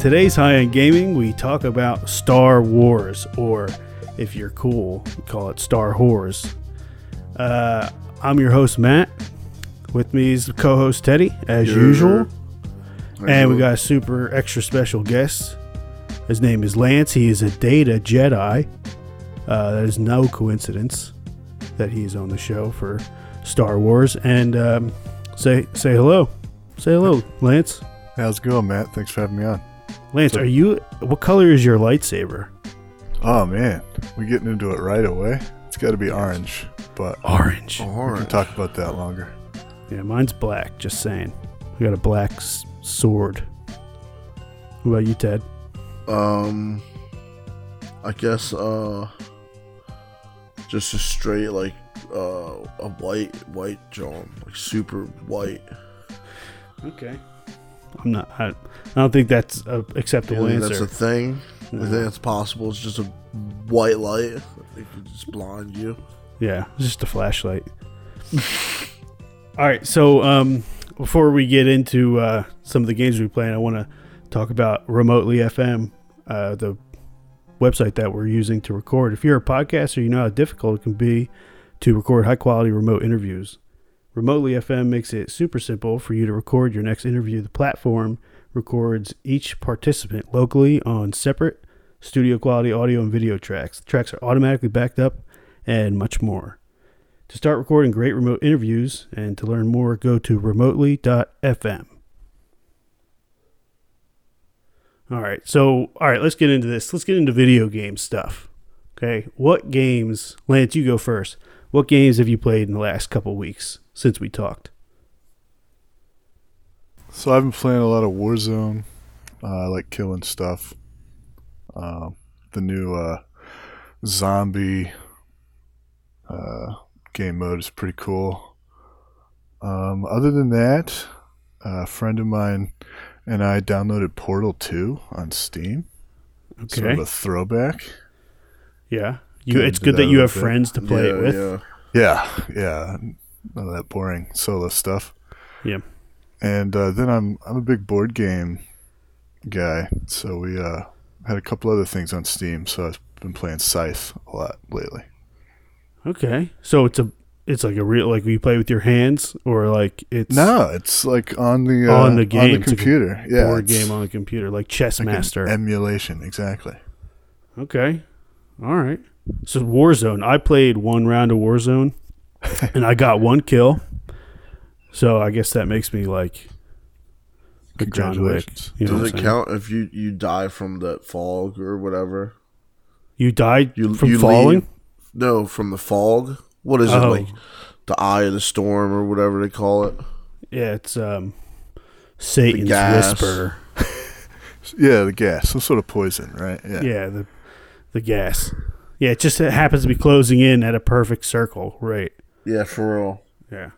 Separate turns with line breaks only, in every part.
today's High End Gaming, we talk about Star Wars, or if you're cool, call it Star Whores. Uh, I'm your host, Matt. With me is co host Teddy, as
Yeah.
usual. And we got a super extra special guest. His name is Lance. He is a data Jedi. Uh, that is no coincidence that he's on the show for Star Wars. And um, say say hello. Say hello, Lance.
How's it going, Matt? Thanks for having me on.
Lance, are you? What color is your lightsaber?
Oh man, we're getting into it right away. It's got to be orange, but
Orange.
we can
Orange.
talk about that longer.
Yeah, mine's black. Just saying. I got a black s- sword. What about you, Ted?
Um, I guess uh, just a straight like uh a white white John, like super white.
Okay. I'm not. I, I don't think that's a acceptable answer.
that's a thing. I think that's possible. It's just a white light. It could just blind you.
Yeah, it's just a flashlight. All right, so um, before we get into uh, some of the games we play, I want to talk about Remotely FM, uh, the website that we're using to record. If you're a podcaster, you know how difficult it can be to record high quality remote interviews. Remotely FM makes it super simple for you to record your next interview. The platform records each participant locally on separate studio quality audio and video tracks. The tracks are automatically backed up and much more. To start recording great remote interviews and to learn more, go to remotely.fm. All right, so all right, let's get into this. Let's get into video game stuff. Okay, what games, Lance? You go first. What games have you played in the last couple weeks since we talked?
So I've been playing a lot of Warzone. Uh, I like killing stuff. Um, the new uh, zombie uh, game mode is pretty cool. Um, other than that, a friend of mine and I downloaded Portal 2 on Steam. Sort
Okay,
of a throwback.
yeah, you. It's good that
that
you have
bit.
friends to play
yeah,
it with.
yeah.
Yeah, yeah. None of that boring solo stuff.
Yeah.
And uh, then I'm I'm a big board game guy, so we uh, had a couple other things on Steam. So I've been playing Scythe a lot lately.
Okay, so it's a it's like a real like you play with your hands or like it's
No, it's like on the uh,
On the game,
on the computer. yeah,
board game on the computer like Chess
like
Master.
emulation, exactly.
Okay. All right. So Warzone. I played one round of Warzone and I got one kill. So I guess that makes me like a John Wick.
Congratulations.
You know
Does it count if you you die from that fog or whatever?
You died
You
from
you
falling?
leave- No, from the fog. What is
Oh.
it like? The eye of the storm or whatever they call it.
Yeah, it's um Satan's
gas.
whisper.
Yeah, the gas, some sort of poison, right? Yeah.
Yeah, the the gas. Yeah, it just it happens to be closing in at a perfect circle, right?
Yeah, for real.
Yeah.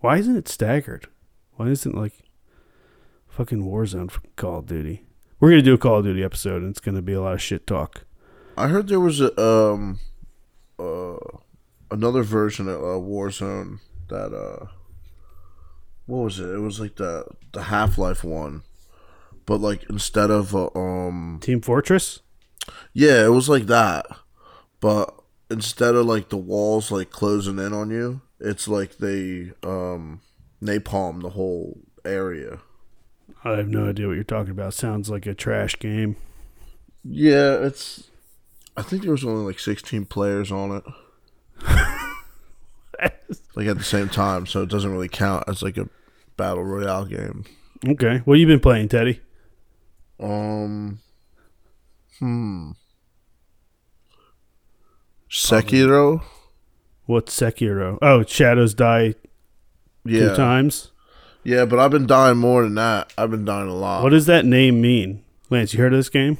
Why isn't it staggered? Why isn't like fucking Warzone for Call of Duty? We're gonna do a Call of Duty episode, and it's gonna be a lot of shit talk.
I heard there was a um uh another version of uh, Warzone that uh what was it? It was like the the Half Life one, but like instead of uh, um
Team Fortress.
yeah, it was like that, but instead of like the walls like closing in on you, it's like they um napalm the whole area.
I have no idea what you're talking about. Sounds like a trash game.
Yeah, it's. I think there was only like 16 players on it. like at the same time, so it doesn't really count as like a battle royale game.
Okay, what you been playing, Teddy?
Um, hmm. Sekiro.
What's Sekiro? Oh, Shadows Die two
Yeah,
times.
yeah, but I've been dying more than that. I've been dying a lot.
What does that name mean, Lance? You heard of this game?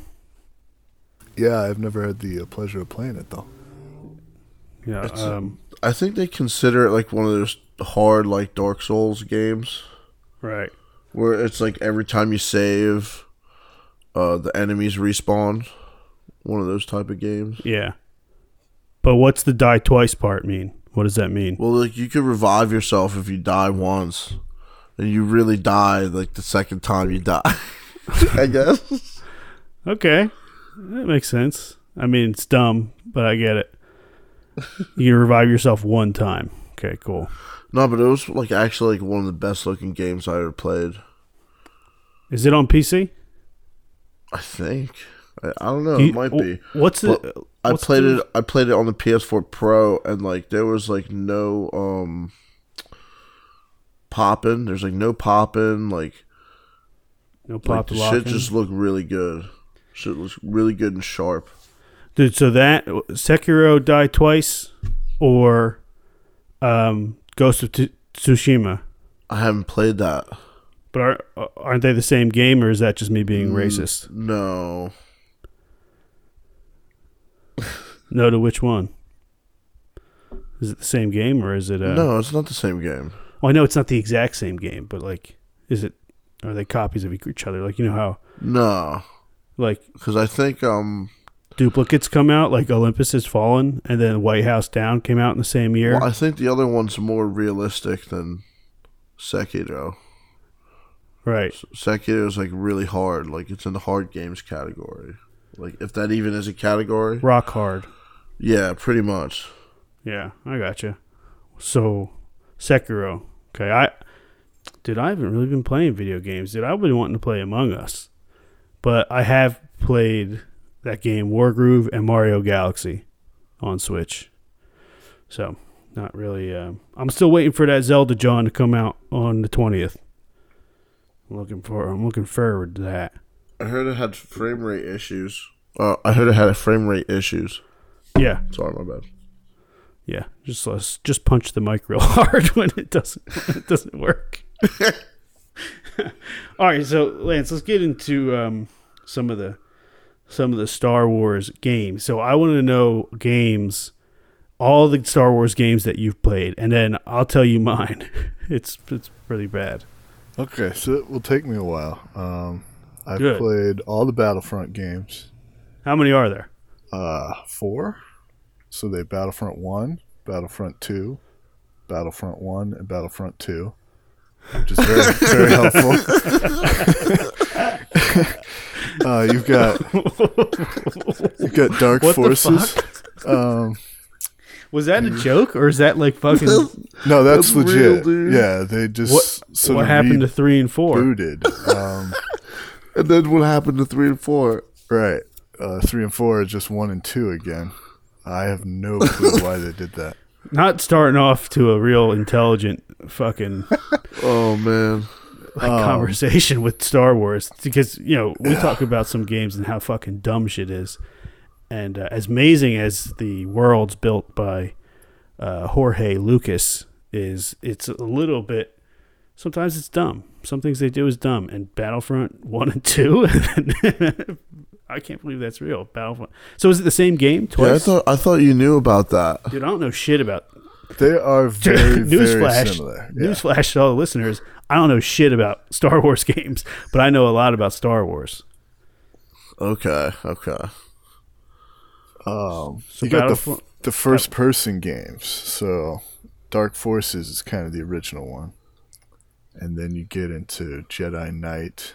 Yeah, I've never had the uh, pleasure of playing it though.
Yeah.
It's-
Um,
I think they consider it like one of those hard, like Dark Souls games.
right.
where it's like every time you save, uh, the enemies respawn. One of those type of games.
Yeah. But what's the die twice part mean? What does that mean?
Well, like you could revive yourself if you die once, and you really die like the second time you die. I guess.
Okay, that makes sense. I mean, it's dumb, but I get it. You can revive yourself one time. Okay, cool.
No, but it was like actually like one of the best looking games I ever played.
Is it on PC?
I think. I, I don't know.
Do you-
it might be.
What's the?
But I
what's
played
the-
it. I played it on the PS4 Pro, and like there was like no um popping. There's like no popping. Like,
No
like
pop
the
lock.
shit just looked really good. Shit looks really good and sharp.
Dude, so that Sekiro died twice, or um, Ghost of T- Tsushima.
I haven't played that.
But are, aren't they the same game, or is that just me being
Mm.
racist?
No,
No to which one? Is it the same game, or is it? Uh,
no, it's not the same game.
Well, I know it's not the exact same game, but like, is it? Are they copies of each other? Like you know how
No,
like
because I think um.
duplicates come out, like Olympus Has Fallen, and then White House Down came out in the same year.
Well, I think the other one's more realistic than Sekiro.
Right.
Sekiro is like really hard. Like it's in the hard games category. Like if that even is a category.
Rock hard.
Yeah, pretty much.
Yeah, I gotcha. So, Sekiro. Okay, I, dude, I haven't really been playing video games, dude. I've been wanting to play Among Us, but I have played that game Wargroove and Mario Galaxy on Switch. So, not really. Uh, I'm still waiting for that Zelda John to come out on the twentieth. I'm looking for. I'm looking forward to that.
I heard it had frame rate issues. Uh, I heard it had frame rate issues.
Yeah,
Sorry, my bad.
yeah. Just let's just punch the mic real hard when it doesn't when it doesn't work. All right, so Lance, let's get into um, some of the some of the Star Wars games. So I want to know games, all the Star Wars games that you've played, and then I'll tell you mine. It's it's pretty bad.
Okay, so it will take me a while. Um, I've
Good.
played all the Battlefront games.
How many are there?
Uh, four. So they Battlefront One, Battlefront Two, Battlefront One, and Battlefront Two. Which is very very helpful. uh, you've got you've got Dark
What
Forces. Um,
Was that a joke or is that like fucking?
no, that's,
That's
legit.
real, dude.
Yeah, they just
what
sort
what
of
happened to three and four?
rebooted. Um,
And then what happened to three and four?
Right. Uh, three and four are just one and two again. I have no clue why they did that.
Not starting off to a real intelligent fucking
Oh man.
like,
Um,
conversation with Star Wars because you know we talk about some games and how fucking dumb shit is, and uh, as amazing as the worlds built by uh, Jorge Lucas is, it's a little bit. Sometimes it's dumb. Some things they do is dumb. And Battlefront one and two, I can't believe that's real. Battlefront. So is it the same game twice?
Yeah, I thought I thought you knew about that.
Dude, I don't know shit about
They are very,
newsflash.
similar. Yeah.
Newsflash to all the listeners: I don't know shit about Star Wars games, but I know a lot about Star Wars.
Okay, okay.
Um,
So
you got the, f- the first person games. So Dark Forces is kind of the original one. And then you get into Jedi Knight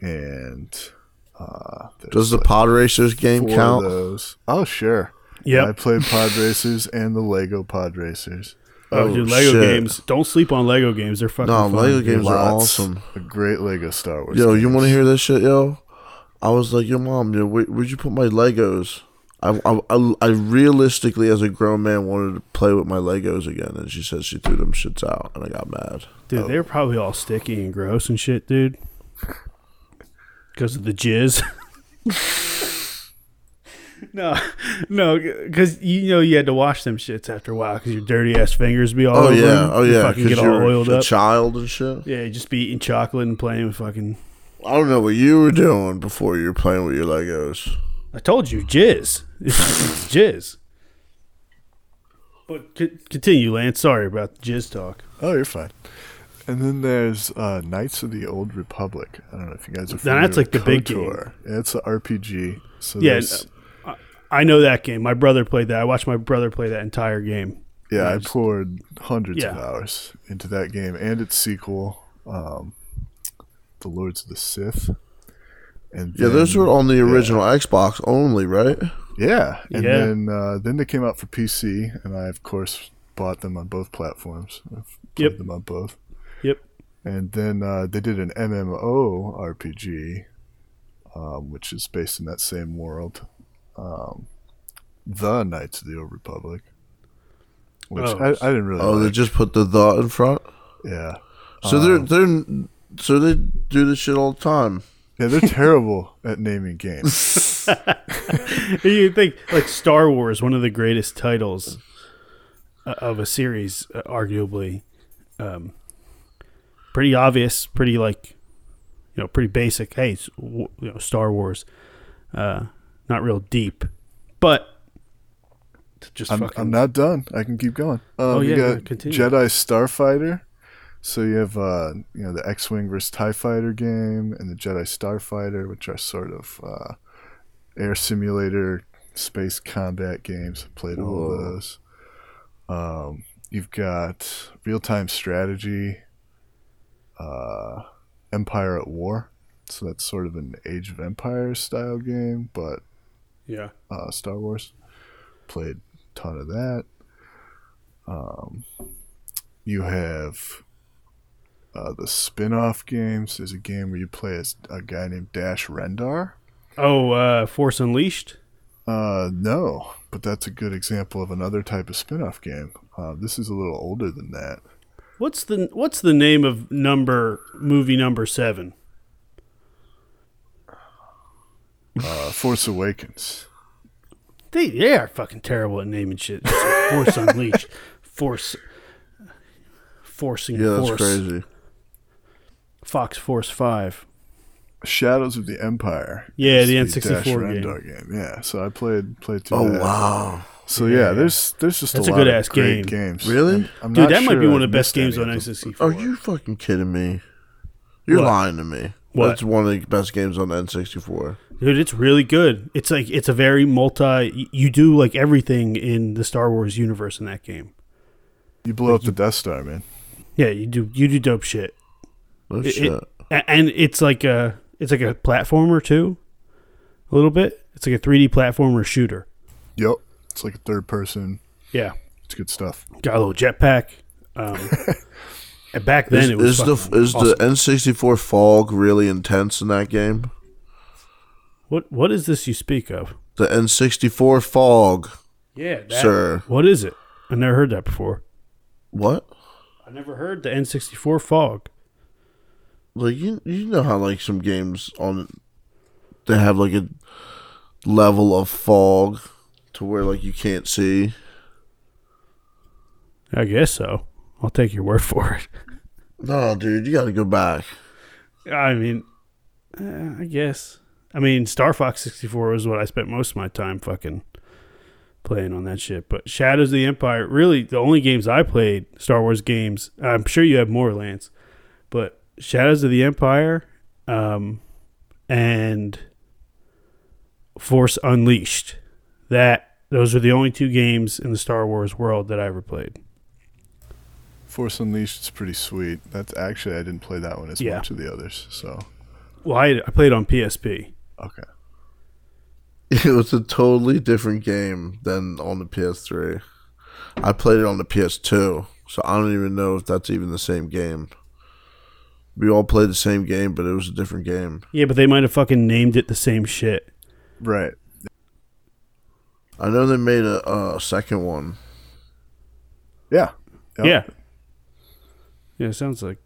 and uh,
Does the
like
Pod Racers game count?
those. Oh, sure. Yeah,
I
played Pod Racers and the Lego Pod Racers.
Oh,
Oh,
dude, Lego
shit.
games. Don't sleep on Lego games. They're fucking
No,
fun.
Lego
dude.
games are awesome.
of great Lego Star Wars.
Yo, you want to hear this shit, yo? I was like, yo, mom, yo, where, where'd you put my Legos? I, I, I, I realistically, as a grown man, wanted to play with my Legos again, and she said she threw them shits out, and I got mad.
Dude, they're probably all sticky and gross and shit, dude. Because of the jizz. no, no, because you know you had to wash them shits after a while because your dirty ass fingers be all
Oh
over
yeah,
them.
oh yeah,
fucking
because
get all
you're
oiled
a
up.
child and shit.
yeah, you just be eating chocolate and playing with fucking.
I don't know what you were doing before you were playing with your Legos.
I told you, jizz. It's, it's jizz. But c- continue, Lance. Sorry about the jizz talk.
Oh, you're fine. And then there's uh, Knights of the Old Republic. I don't know if you guys are familiar
that's like
with
the big
KOTOR. It's an RPG. So
Yeah, I know that game. My brother played that. I watched my brother play that entire game.
Yeah, I
just-
poured hundreds of hours into that game and its sequel, um, The Lords of the Sith. And
Yeah, those were on the original Xbox only, right?
Yeah, and
Yeah.
then uh, then they came out for PC, and I of course bought them on both platforms. I've played
Yep.
them on both.
Yep.
And then uh, they did an MMO RPG, um, which is based in that same world, um, the Knights of the Old Republic. Which
Oh.
I, I didn't really.
Oh, they just put the the in front.
yeah,
So they're they're so they do this shit all the time.
yeah, they're terrible at naming games.
you think like Star Wars, one of the greatest titles uh, of a series, uh, arguably. Um, pretty obvious, pretty like, you know, pretty basic. Hey, it's, you know, Star Wars, uh, not real deep, but just
I'm,
fucking.
I'm not done. I can keep going. Um,
Oh,
you
yeah,
got
no, continue.
Jedi Starfighter. So you have uh, you know the X-wing versus Tie Fighter game and the Jedi Starfighter, which are sort of uh, air simulator space combat games. Played all of those. Um, you've got real time strategy, uh, Empire at War. So that's sort of an Age of Empires style game, but
yeah.
uh, Star Wars. Played a ton of that. Um, you have uh, the spin off games. There's a game where you play as a guy named Dash Rendar.
Oh, uh, Force Unleashed.
Uh, no, but that's a good example of another type of spin off game. Uh, this is a little older than that.
What's the What's the name of number movie number seven?
Uh, Force Awakens.
They they are fucking terrible at naming shit. Like Force Unleashed, Force, forcing
Yeah, that's
Force,
crazy.
Fox Force Five.
Shadows of the Empire.
Yeah, the
Dash
N64 game.
Game. Yeah, so I played played through
Oh
that.
wow,
So
Yeah,
yeah,
yeah.
there's there's just
That's
a
a
lot
good
of
ass
great
game.
games.
Really?
And I'm
Dude,
not
that might be one of the best games on. N64.
are you fucking kidding me? You're
What?
lying to me.
What?
That's one of the best games on N64.
Dude, it's really good. It's like it's a very multi. You do like everything in the Star Wars universe in that game.
You blow up the Death Star, man.
Yeah, you do. You do dope shit,
No
It-
shit.
A- and it's like a it's like a platformer too, a little bit. It's like a 3D platformer shooter.
Yep. It's like a third person.
Yeah,
It's good stuff.
got a little jetpack. Um, and back then
is
it was
is the is
awesome.
the N64 fog really intense in that game?
what what is this you speak of?
The N64 fog,
Yeah, that,
sir.
What is it? I never heard that before.
What?
I never heard the N64 fog.
Like you you know how like some games on they have like a level of fog to where like you can't see.
I guess so. I'll take your word for it.
No, dude, you got to go back.
I mean, uh, I guess. I mean, Star Fox 64 was what I spent most of my time fucking playing on that shit. But Shadows of the Empire, really, the only games I played, Star Wars games, I'm sure you have more, Lance, but Shadows of the Empire um, and Force Unleashed. That those are the only two games in the Star Wars world that I ever played.
Force Unleashed is pretty sweet. That's actually I didn't play that one as
Yeah.
much as the others. So
Well, I, I played on PSP.
okay.
It was a totally different game than on the PS3. I played it on the PS2, so I don't even know if that's even the same game. We all played the same game, but it was a different game.
Yeah, but they might have fucking named it the same shit.
Right.
I know they made a, a second one.
Yeah. Yep.
Yeah. Yeah, sounds like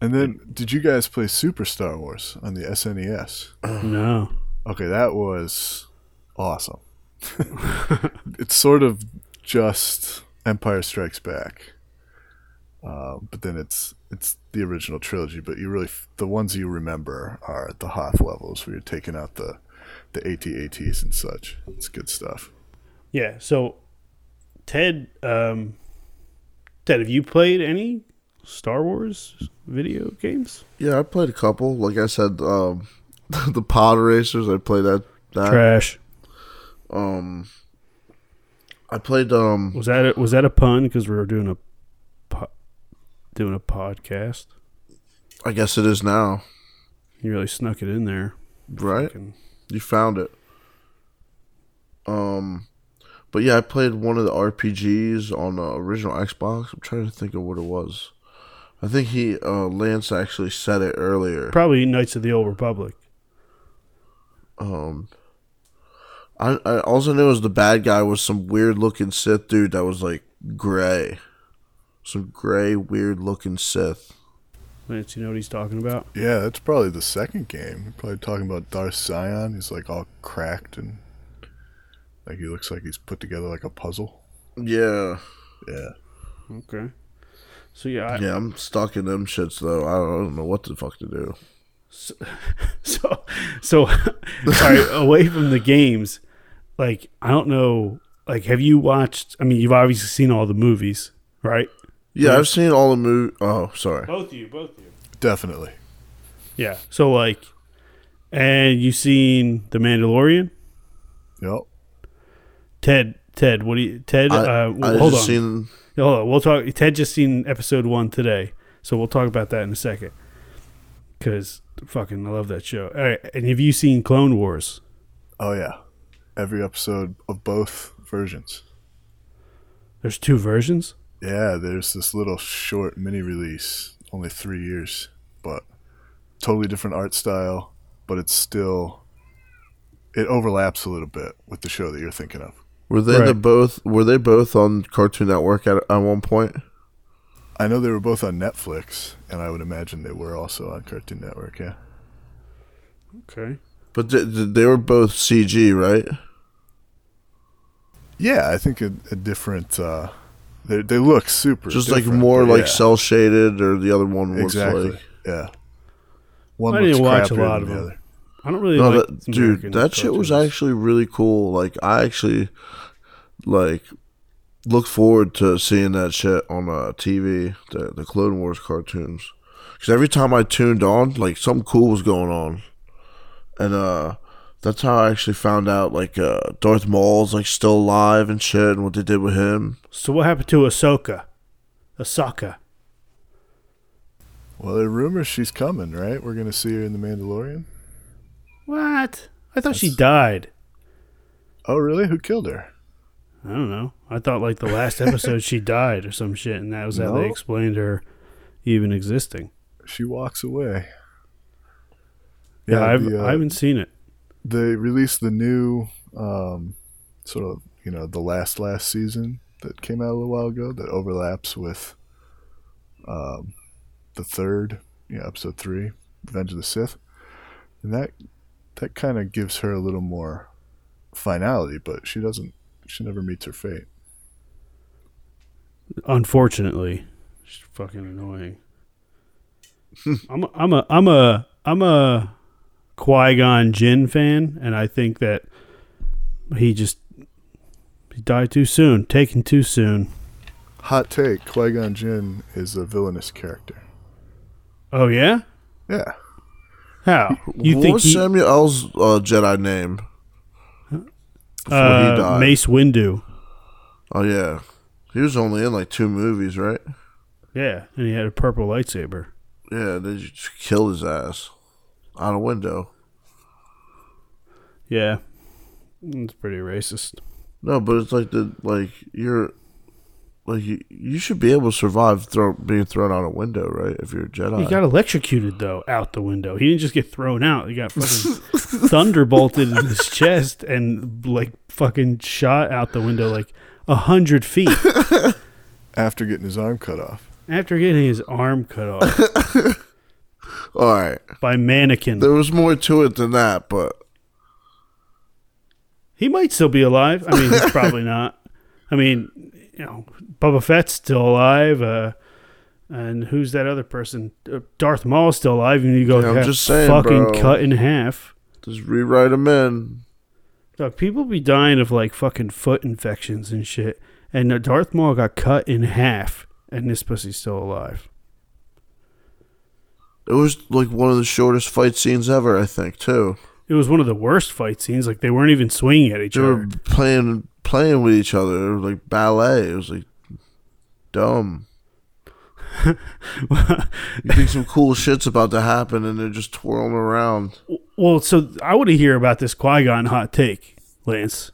And then did you guys play Super Star Wars on the SNES?
no.
Okay, that was awesome. it's sort of just Empire Strikes Back, um, but then it's it's the original trilogy. But you really the ones you remember are the Hoth levels where you're taking out the the AT-ATs and such. It's good stuff.
Yeah, so Ted, um, Ted, have you played any Star Wars video games?
Yeah, I played a couple. Like I said, um, the Pod Racers. I played that. that.
Trash.
Um, I played um
Was that a, was that a pun? Because we were doing a po- doing a podcast.
I guess it is now,
You really snuck it in there.
right?
Fucking-
You found it. Um, but yeah, I played one of the RPGs on the original Xbox. I'm trying to think of what it was. I think he uh, Lance actually said it earlier.
Probably Knights of the Old Republic.
Um, I I also knew was the bad guy was some weird looking Sith dude that was like gray, some gray weird looking Sith.
Lance, you know what he's talking about?
Yeah, that's probably the second game. You're probably talking about Darth Sion. He's like all cracked and like he looks like he's put together like a puzzle.
Yeah,
Yeah.
Okay. So yeah, I,
yeah, I'm stuck in them shits though. I don't, I don't know what the fuck to do.
so so sorry. away from the games, like I don't know, like have you watched? I mean, you've obviously seen all the movies, right?
Yeah, I've seen all the movie. Oh, sorry.
Both of you, both of you.
Definitely.
Yeah. So like, and you seen the Mandalorian?
Yep.
Ted, Ted, what do you? Ted,
I,
uh,
I
hold on.
just seen.
Hold on. We'll talk. Ted just seen episode one today, so we'll talk about that in a second. Cause fucking, I love that show. All right, and have you seen Clone Wars?
Oh yeah. Every episode of both versions.
There's two versions.
Yeah, there's this little short mini release, only three years, but totally different art style, but it's still it overlaps a little bit with the show that you're thinking of.
Were they the both? Were they both on Cartoon Network at at one point?
I know they were both on Netflix, and I would imagine they were also on Cartoon Network. Yeah.
Okay.
But th- th- they were both CG, right?
Yeah, I think a, a different. Uh, they they look super.
Just like more like
yeah,
cell shaded, or the other one was
exactly.
like.
yeah. One
I
looks
didn't watch a lot
than
of
the
them.
other.
I don't really
No,
like
that, dude,
American
that shit was actually really cool. Like, I actually like look forward to seeing that shit on uh, TV, the the Clone Wars cartoons. Because every time I tuned on, like something cool was going on, and uh, that's how I actually found out like uh, Darth Maul's like still alive and shit, and what they did with him.
So what happened to Ahsoka? Ahsoka.
Well, there are rumors she's coming, right? We're gonna see her in the Mandalorian.
What? I thought she died.
Oh, really? Who killed her?
I don't know. I thought like the last episode she died or some shit, and that was how they explained her even existing.
She walks away.
Yeah, I've,
the, uh,
I haven't seen it.
They released the new um, sort of you know the last last season that came out a little while ago that overlaps with um, the third yeah episode three revenge of the sith. And that that kind of gives her a little more finality but she doesn't she never meets her fate.
Unfortunately, she's fucking annoying. I'm a, I'm a I'm a I'm a Qui Gon Jinn fan, and I think that he just he died too soon, taken too soon.
hot take qui-gon jinn is a villainous character
Oh yeah,
yeah
how you
what
think
was
he,
Samuel L's uh, Jedi name? Before
uh,
he died.
Mace Windu?
Oh yeah, he was only in like two movies, right?
Yeah, and he had a purple lightsaber.
Yeah, they just killed his ass out a window.
Yeah, it's pretty racist.
No, but it's like the like you're like you, you should be able to survive throw, being thrown out a window, right? If you're a Jedi.
He got electrocuted though out the window. He didn't just get thrown out. He got fucking thunderbolted in his chest and like fucking shot out the window like a hundred feet
after getting his arm cut off
after getting his arm cut off
All right,
by mannequin.
there was more to it than that, but
He might still be alive. I mean, he's probably not. I mean, you know, Boba Fett's still alive. Uh, and who's that other person? Uh, Darth Maul's still alive. And you go,
Yeah, I'm just saying,
fucking
bro.
cut in half.
just rewrite him in.
Look, people be dying of like fucking foot infections and shit. And uh, Darth Maul got cut in half, and this pussy's still alive.
It was like one of the shortest fight scenes ever, I think, too.
It was one of the worst fight scenes. Like they weren't even swinging at each
They
other.
They were playing playing with each other, it was like ballet. It was like dumb. you think some cool shit's about to happen, and they're just twirling around.
Well, so I want to hear about this Qui Gon hot take, Lance.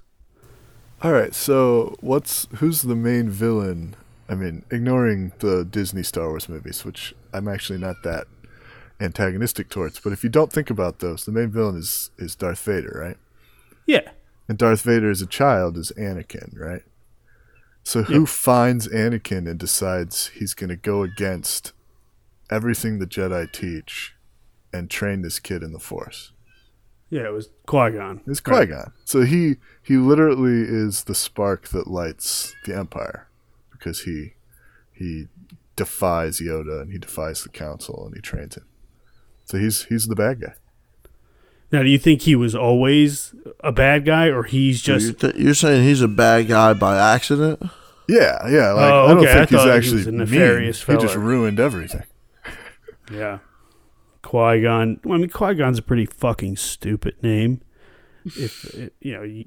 All right, so what's who's the main villain? I mean, ignoring the Disney Star Wars movies, which I'm actually not that antagonistic towards, but if you don't think about those, the main villain is is Darth Vader, right?
Yeah.
And Darth Vader as a child is Anakin, right? So who
Yep.
finds Anakin and decides he's going to go against everything the Jedi teach and train this kid in the Force?
Yeah, it was Qui Gon.
It's Qui Gon. So he he literally is the spark that lights the Empire because he he defies Yoda and he defies the Council and he trains him. So he's he's the bad guy.
Now, do you think he was always a bad guy, or he's
So
just?
you're, th- you're saying he's a bad guy by accident?
Yeah, yeah. Like
Oh,
I don't
okay, I
think he's
thought he
actually
was
mean.
nefarious
He just ruined everything.
Yeah. Qui Gon. Well, I mean, Qui Gon's a pretty fucking stupid name. If you know, you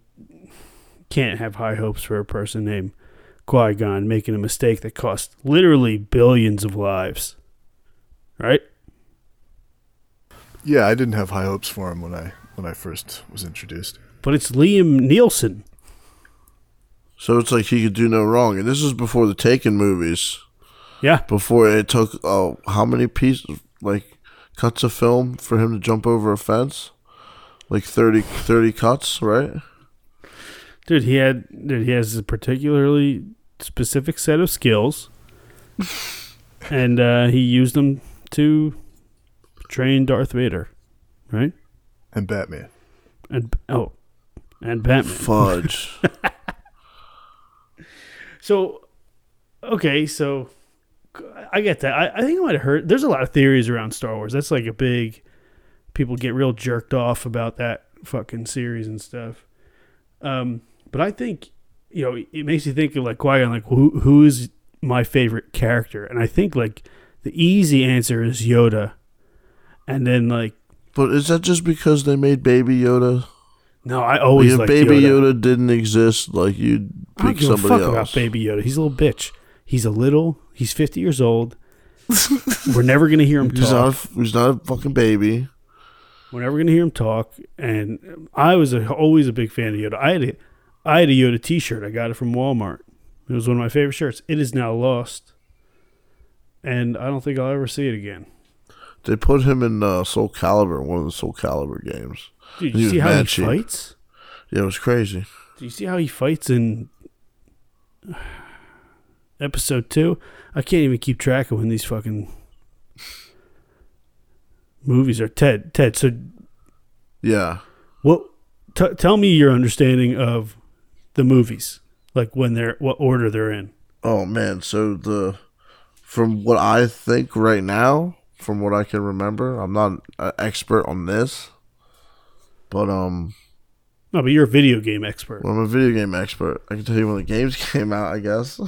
can't have high hopes for a person named Qui Gon making a mistake that cost literally billions of lives. Right?
Yeah, I didn't have high hopes for him when I when I first was introduced.
But it's Liam Neeson.
So it's like he could do no wrong. And this is before the Taken movies.
Yeah.
Before it took oh how many pieces like cuts of film for him to jump over a fence? Like 30, 30 cuts, right?
Dude, he had dude, he has a particularly specific set of skills. and uh, he used them to train Darth Vader. Right?
And Batman.
And oh, and Batman.
Fudge.
So, okay, so I get that. I, I think I might have heard. There's a lot of theories around Star Wars. That's like a big. People get real jerked off about that fucking series and stuff. Um, but I think you know it makes you think of like Qui Gon, like who who is my favorite character, and I think like the easy answer is Yoda, and then like
but is that just because they made Baby Yoda?
no, I always
if Baby
Yoda.
Yoda. didn't exist, like you'd
I don't
pick
give a
somebody
fuck
else.
about Baby Yoda. He's a little bitch. He's a little. He's fifty years old. We're never gonna hear him
He's not,
talk.
a, he's not a fucking baby.
We're never gonna hear him talk. And I was a, always a big fan of Yoda. I had a, I had a Yoda T-shirt. I got it from Walmart. It was one of my favorite shirts. It is now lost, and I don't think I'll ever see it again.
They put him in uh, Soul Calibur, one of the Soul Calibur games.
Dude, you see how he
cheap.
fights?
Yeah, it was crazy.
Do you see how he fights in episode two? I can't even keep track of when these fucking movies are. Ted, Ted. So,
Yeah.
what? T- tell me your understanding of the movies, like when they're what order they're in.
Oh man, so the from what I think right now, from what I can remember, I'm not an expert on this, but um,
No, but you're a video game expert.
well, I'm a video game expert. I can tell you when the games came out. I guess.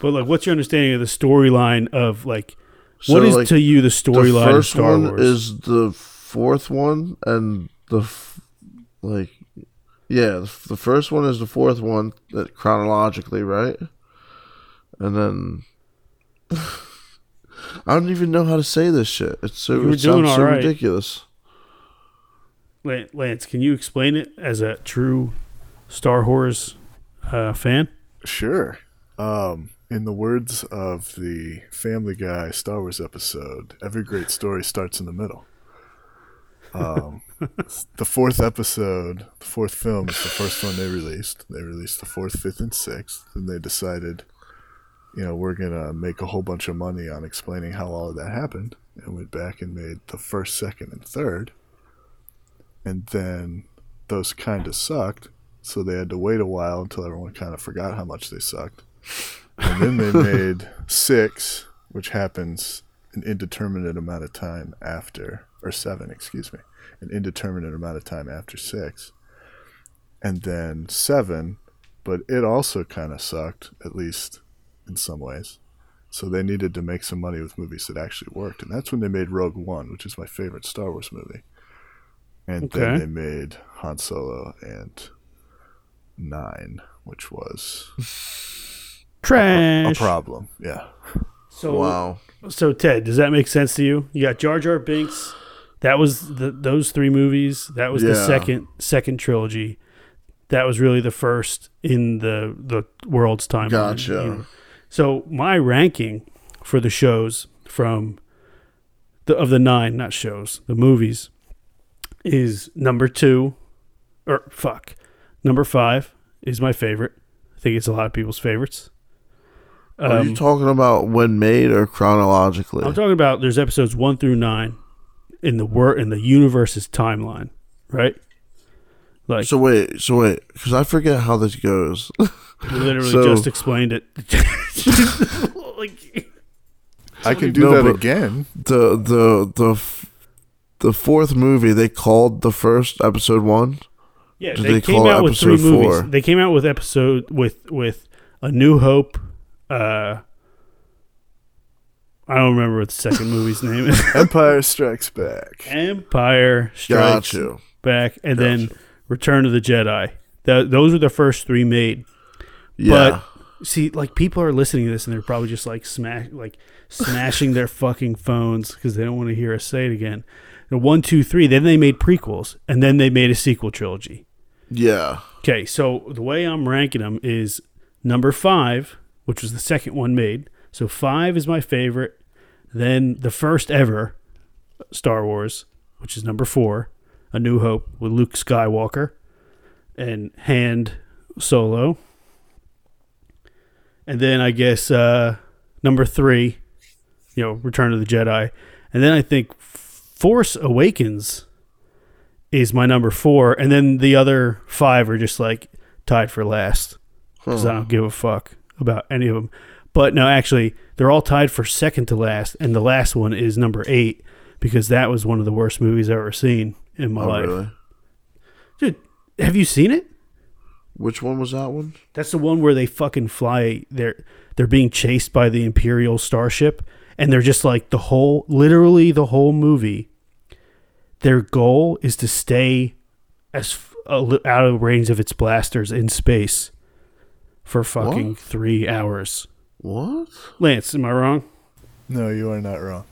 But like, what's your understanding of the storyline of like?
So,
what is
like,
to you the storyline of
first
Star
one
Wars?
is the fourth one, and the f- like, yeah, the, the first one is the fourth one that chronologically, right? And then I don't even know how to say this shit. It's so
You
it
doing
sounds so
all right.
ridiculous.
Lance, can you explain it as a true Star Wars uh, fan?
Sure. Um, in the words of the Family Guy Star Wars episode, every great story starts in the middle. Um, the fourth episode, the fourth film, is the first one they released. They released the fourth, fifth, and sixth. And they decided, you know, we're going to make a whole bunch of money on explaining how all of that happened. And went back and made the first, second, and third. And then those kind of sucked. So they had to wait a while until everyone kind of forgot how much they sucked. And then they made six, which happens an indeterminate amount of time after, or seven, excuse me, an indeterminate amount of time after six. And then seven, but it also kind of sucked, at least in some ways. So they needed to make some money with movies that actually worked. And that's when they made Rogue One, which is my favorite Star Wars movie. And then they made Han Solo and nine, which was trash. a
Trash.
problem. Yeah.
So
Wow.
So Ted, does that make sense to you? You got Jar Jar Binks. That was the those three movies. That was the second second trilogy. That was really the first in the the world's timeline.
Gotcha.
You know. So my ranking for the shows from the of the nine, not shows, the movies, is number two, or fuck, number five is my favorite. I think it's a lot of people's favorites.
Are
Um,
you talking about when made or chronologically?
I'm talking about there's episodes one through nine in the wor- in the universe's timeline, right? Like
so wait, so wait, because I forget how this goes.
we literally
so-
just explained it. like,
I can do
No,
that again.
the the the f- the fourth movie they called the first episode one.
yeah,
Did
they,
they
came
call
out with three
episode
movies.
four?
They came out with episode with with a New Hope. Uh, I don't remember what the second movie's name is.
Empire Strikes Back.
Empire
Got
Strikes
you.
Back, and then Return of the Jedi. Th those were the first three made.
Yeah.
See, like people are listening to this and they're probably just like smash, like smashing their fucking phones because they don't want to hear us say it again. The one, two, three. Then they made prequels, and then they made a sequel trilogy.
yeah.
Okay, so the way I'm ranking them is number five, which was the second one made. So five is my favorite. Then the first ever Star Wars, which is number four, A New Hope with Luke Skywalker and Han Solo. And then I guess uh, number three, you know, Return of the Jedi. And then I think Force Awakens is my number four, and then the other five are just like tied for last because I don't give a fuck about any of them. But no, actually, they're all tied for second to last, and the last one is number eight because that was one of the worst movies I've ever seen in my
Oh,
life.
really?
Dude, have you seen it?
Which one was that one?
That's the one where they fucking fly. They're they're being chased by the Imperial starship, and they're just like the whole, literally the whole movie. Their goal is to stay as f- a out of range of its blasters in space for fucking
What?
three hours.
What?
Lance, am I wrong?
No, you are not wrong.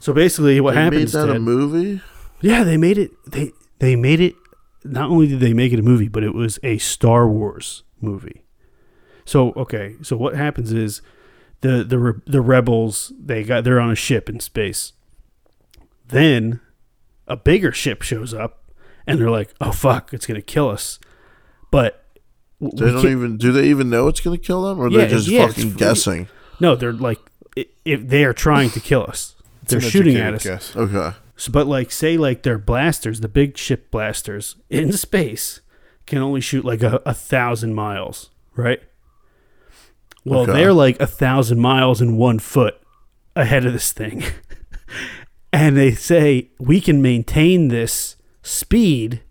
So basically, what
they
happens?
made that a movie?
Yeah, they made it. They they made it. Not only did they make it a movie, but it was a Star Wars movie. So okay, so what happens is the the the rebels they got they're on a ship in space. Then a bigger ship shows up, and they're like, "Oh fuck, it's gonna kill us." But
They don't even. Do they even know it's gonna kill them, or
Yeah,
they're just
yeah,
fucking guessing?
no, they're like if they are trying to kill us. They're shooting at us.
guess.
Okay.
So, but like, say like their blasters, the big ship blasters in space, can only shoot like a, a thousand miles, right? Well,
Okay.
they're like a thousand miles and one foot ahead of this thing, and they say we can maintain this speed.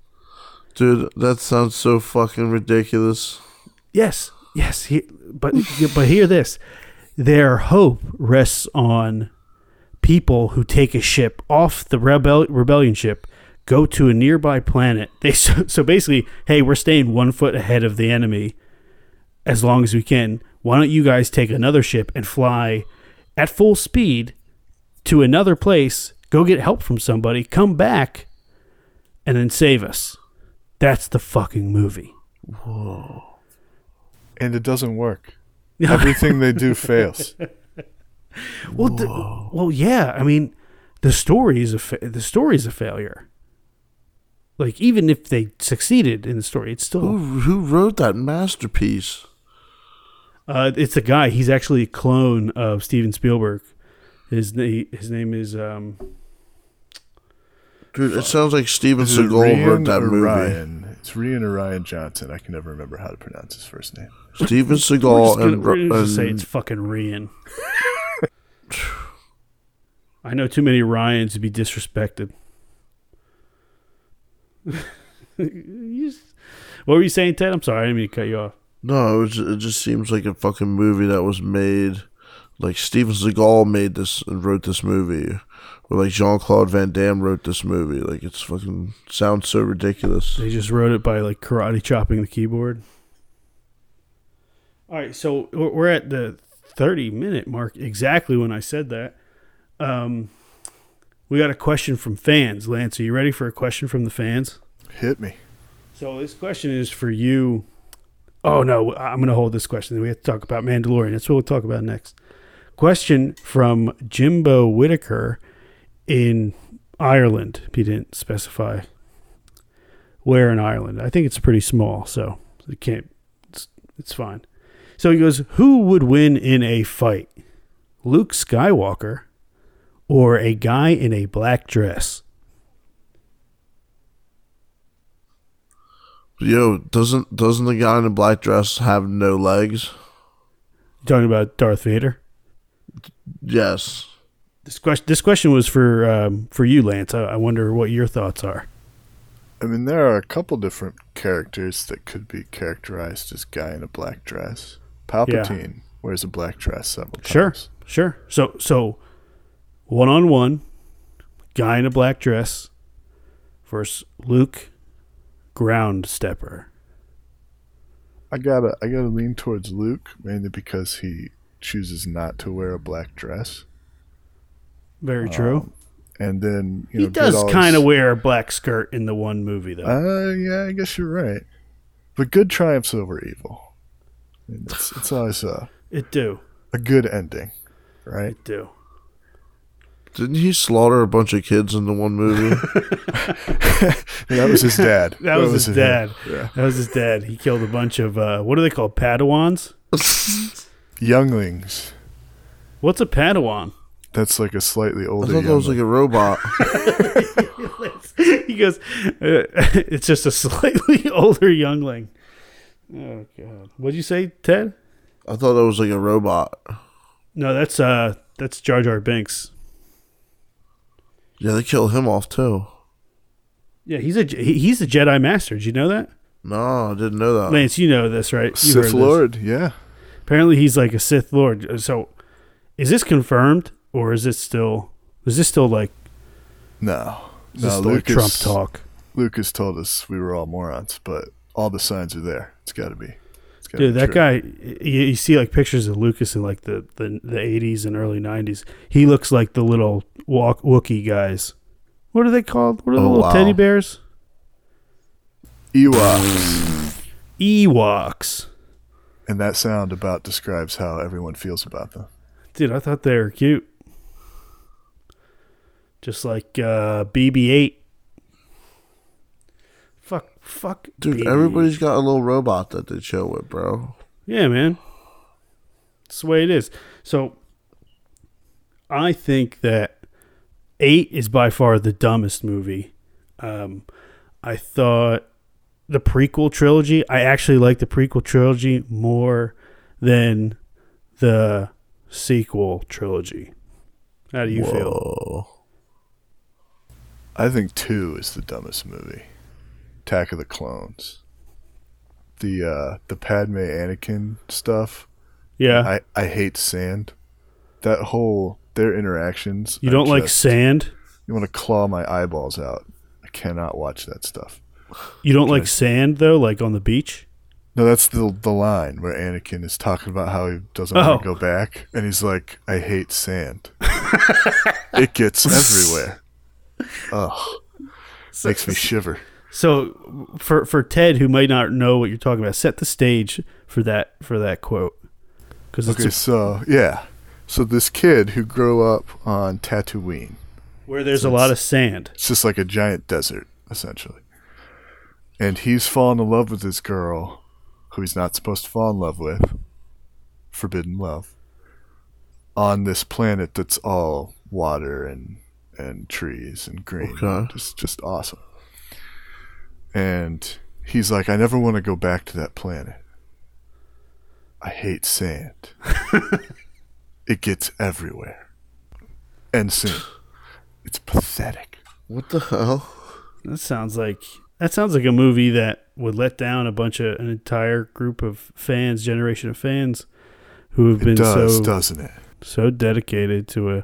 Dude, that sounds so fucking ridiculous.
Yes, yes, he, but but hear this: their hope rests on people who take a ship off the rebel rebellion ship, go to a nearby planet. They so, so basically, hey, we're staying one foot ahead of the enemy as long as we can. Why don't you guys take another ship and fly at full speed to another place? Go get help from somebody, come back, and then save us. That's the fucking movie. Whoa.
And it doesn't work. Everything they do fails.
Well, the, well, yeah. I mean, the story is a fa- the story is a failure. Like even if they succeeded in the story, it's still
Who who wrote that masterpiece?
uh, it's a guy. He's actually a clone of Steven Spielberg. His na- his name is um,
Dude, it sounds like Steven Seagal wrote that
or
movie.
Ryan? It's Rian or Ryan Johnson. I can never remember how to pronounce his first name.
Steven
we're just
Seagal
gonna,
and,
we're gonna say it's fucking Rian. I know too many Ryans to be disrespected. What were you saying, Ted? I'm sorry, I didn't mean to cut you off.
no, it, was, it just seems like a fucking movie that was made like Steven Seagal made this and wrote this movie, or like Jean Claude Van Damme wrote this movie. Like it's fucking sounds so ridiculous.
They just wrote it by like karate chopping the keyboard. All right, so we're we're at the 30 minute mark exactly when I said that. Um, we got a question from fans. Lance, are you ready for a question from the fans?
Hit me.
So this question is for you. Oh no, I'm going to hold this question. We have to talk about Mandalorian. That's what we'll talk about next. Question from Jimbo Whitaker in Ireland. He didn't specify where in Ireland. I think it's pretty small, so it can't. It's, it's fine. So he goes, "Who would win in a fight, Luke Skywalker or a guy in a black dress?"
Yo, doesn't doesn't the guy in the black dress have no legs?
You talking about Darth Vader?
Yes.
This question, this question was for um, for you, Lance. I, I wonder what your thoughts are.
I mean, there are a couple different characters that could be characterized as guy in a black dress. Palpatine wears a black dress several times.
Sure, sure. So, so one on one, guy in a black dress versus Luke, ground stepper.
I gotta, I gotta lean towards Luke mainly because he chooses not to wear a black dress.
Very true.
Um, and then you
he
know, get
does kind of wear a black skirt in the one movie, though.
Uh, yeah, I guess you're right. But good triumphs over evil. And It's, it's always a,
it do,
a good ending, right?
it do.
Didn't he slaughter a bunch of kids in the one movie?
That was his dad.
That was his
him.
dad.
Yeah.
That was his dad. He killed a bunch of uh, what are they called? Padawans.
Younglings.
What's a Padawan?
That's like a slightly older.
I
older.
thought that was like a robot.
he goes, uh, it's just a slightly older youngling. Oh god, what'd you say, Ted?
I thought that was like a robot.
No, that's uh, that's Jar Jar Binks.
Yeah, they kill him off too.
Yeah, he's a he's a Jedi Master. Did you know that,
No, I didn't know that.
Lance? You know this, right? You heard
Sith
this.
Lord. Yeah.
Apparently, he's like a Sith Lord. So, is this confirmed, or is it still? Is this still like?
No. No,
this still like
Lucas,
Trump talk?
Lucas told us we were all morons, but all the signs are there. It's got to be. Gotta
Dude, that
true.
guy. You, you see like pictures of Lucas in like the the the eighties and early nineties. He looks like the little walk Wookie guys. What are they called? What are the
Oh,
little
wow.
teddy bears?
Ewoks.
Ewoks.
and that sound about describes how everyone feels about them.
Dude, I thought they were cute. Just like uh, BB-8. Fuck, fuck,
Dude,
BB-8.
everybody's got a little robot that they chill with, bro.
Yeah, man. That's the way it is. So, I think that eight is by far the dumbest movie. Um, I thought the prequel trilogy. I actually like the prequel trilogy more than the sequel trilogy. How do you feel?
I think two is the dumbest movie. Attack of the Clones. The uh the Padme Anakin stuff.
Yeah,
I, I hate sand. That whole their interactions.
you don't like sand.
You want to claw my eyeballs out. I cannot watch that stuff.
You don't like sand though, like on the beach.
No, that's the the line where Anakin is talking about how he doesn't
Oh.
want to go back, and he's like, "I hate sand. it gets everywhere. Ugh, makes me shiver."
So for for Ted, who might not know what you're talking about, set the stage for that for that quote. Because
Okay, so yeah, so this kid who grew up on Tatooine,
where there's
so
a lot of sand.
it's just like a giant desert essentially, and he's fallen in love with this girl who he's not supposed to fall in love with, forbidden love, on this planet that's all water and and trees and green,
Okay.
just just awesome. And he's like, I never want to go back to that planet. I hate sand. it gets everywhere. And soon. It's pathetic.
What the hell?
That sounds like that sounds like a movie that would let down a bunch of an entire group of fans, generation of fans, who have
It
been
does,
so
doesn't it?
so dedicated to a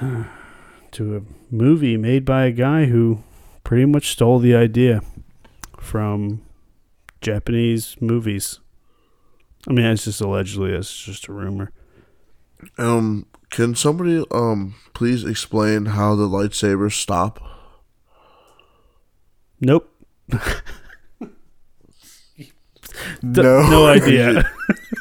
to a movie made by a guy who pretty much stole the idea from Japanese movies. I mean, it's just allegedly, it's just a rumor.
Um, can somebody um please explain how the lightsabers stop?
Nope.
No.
no idea.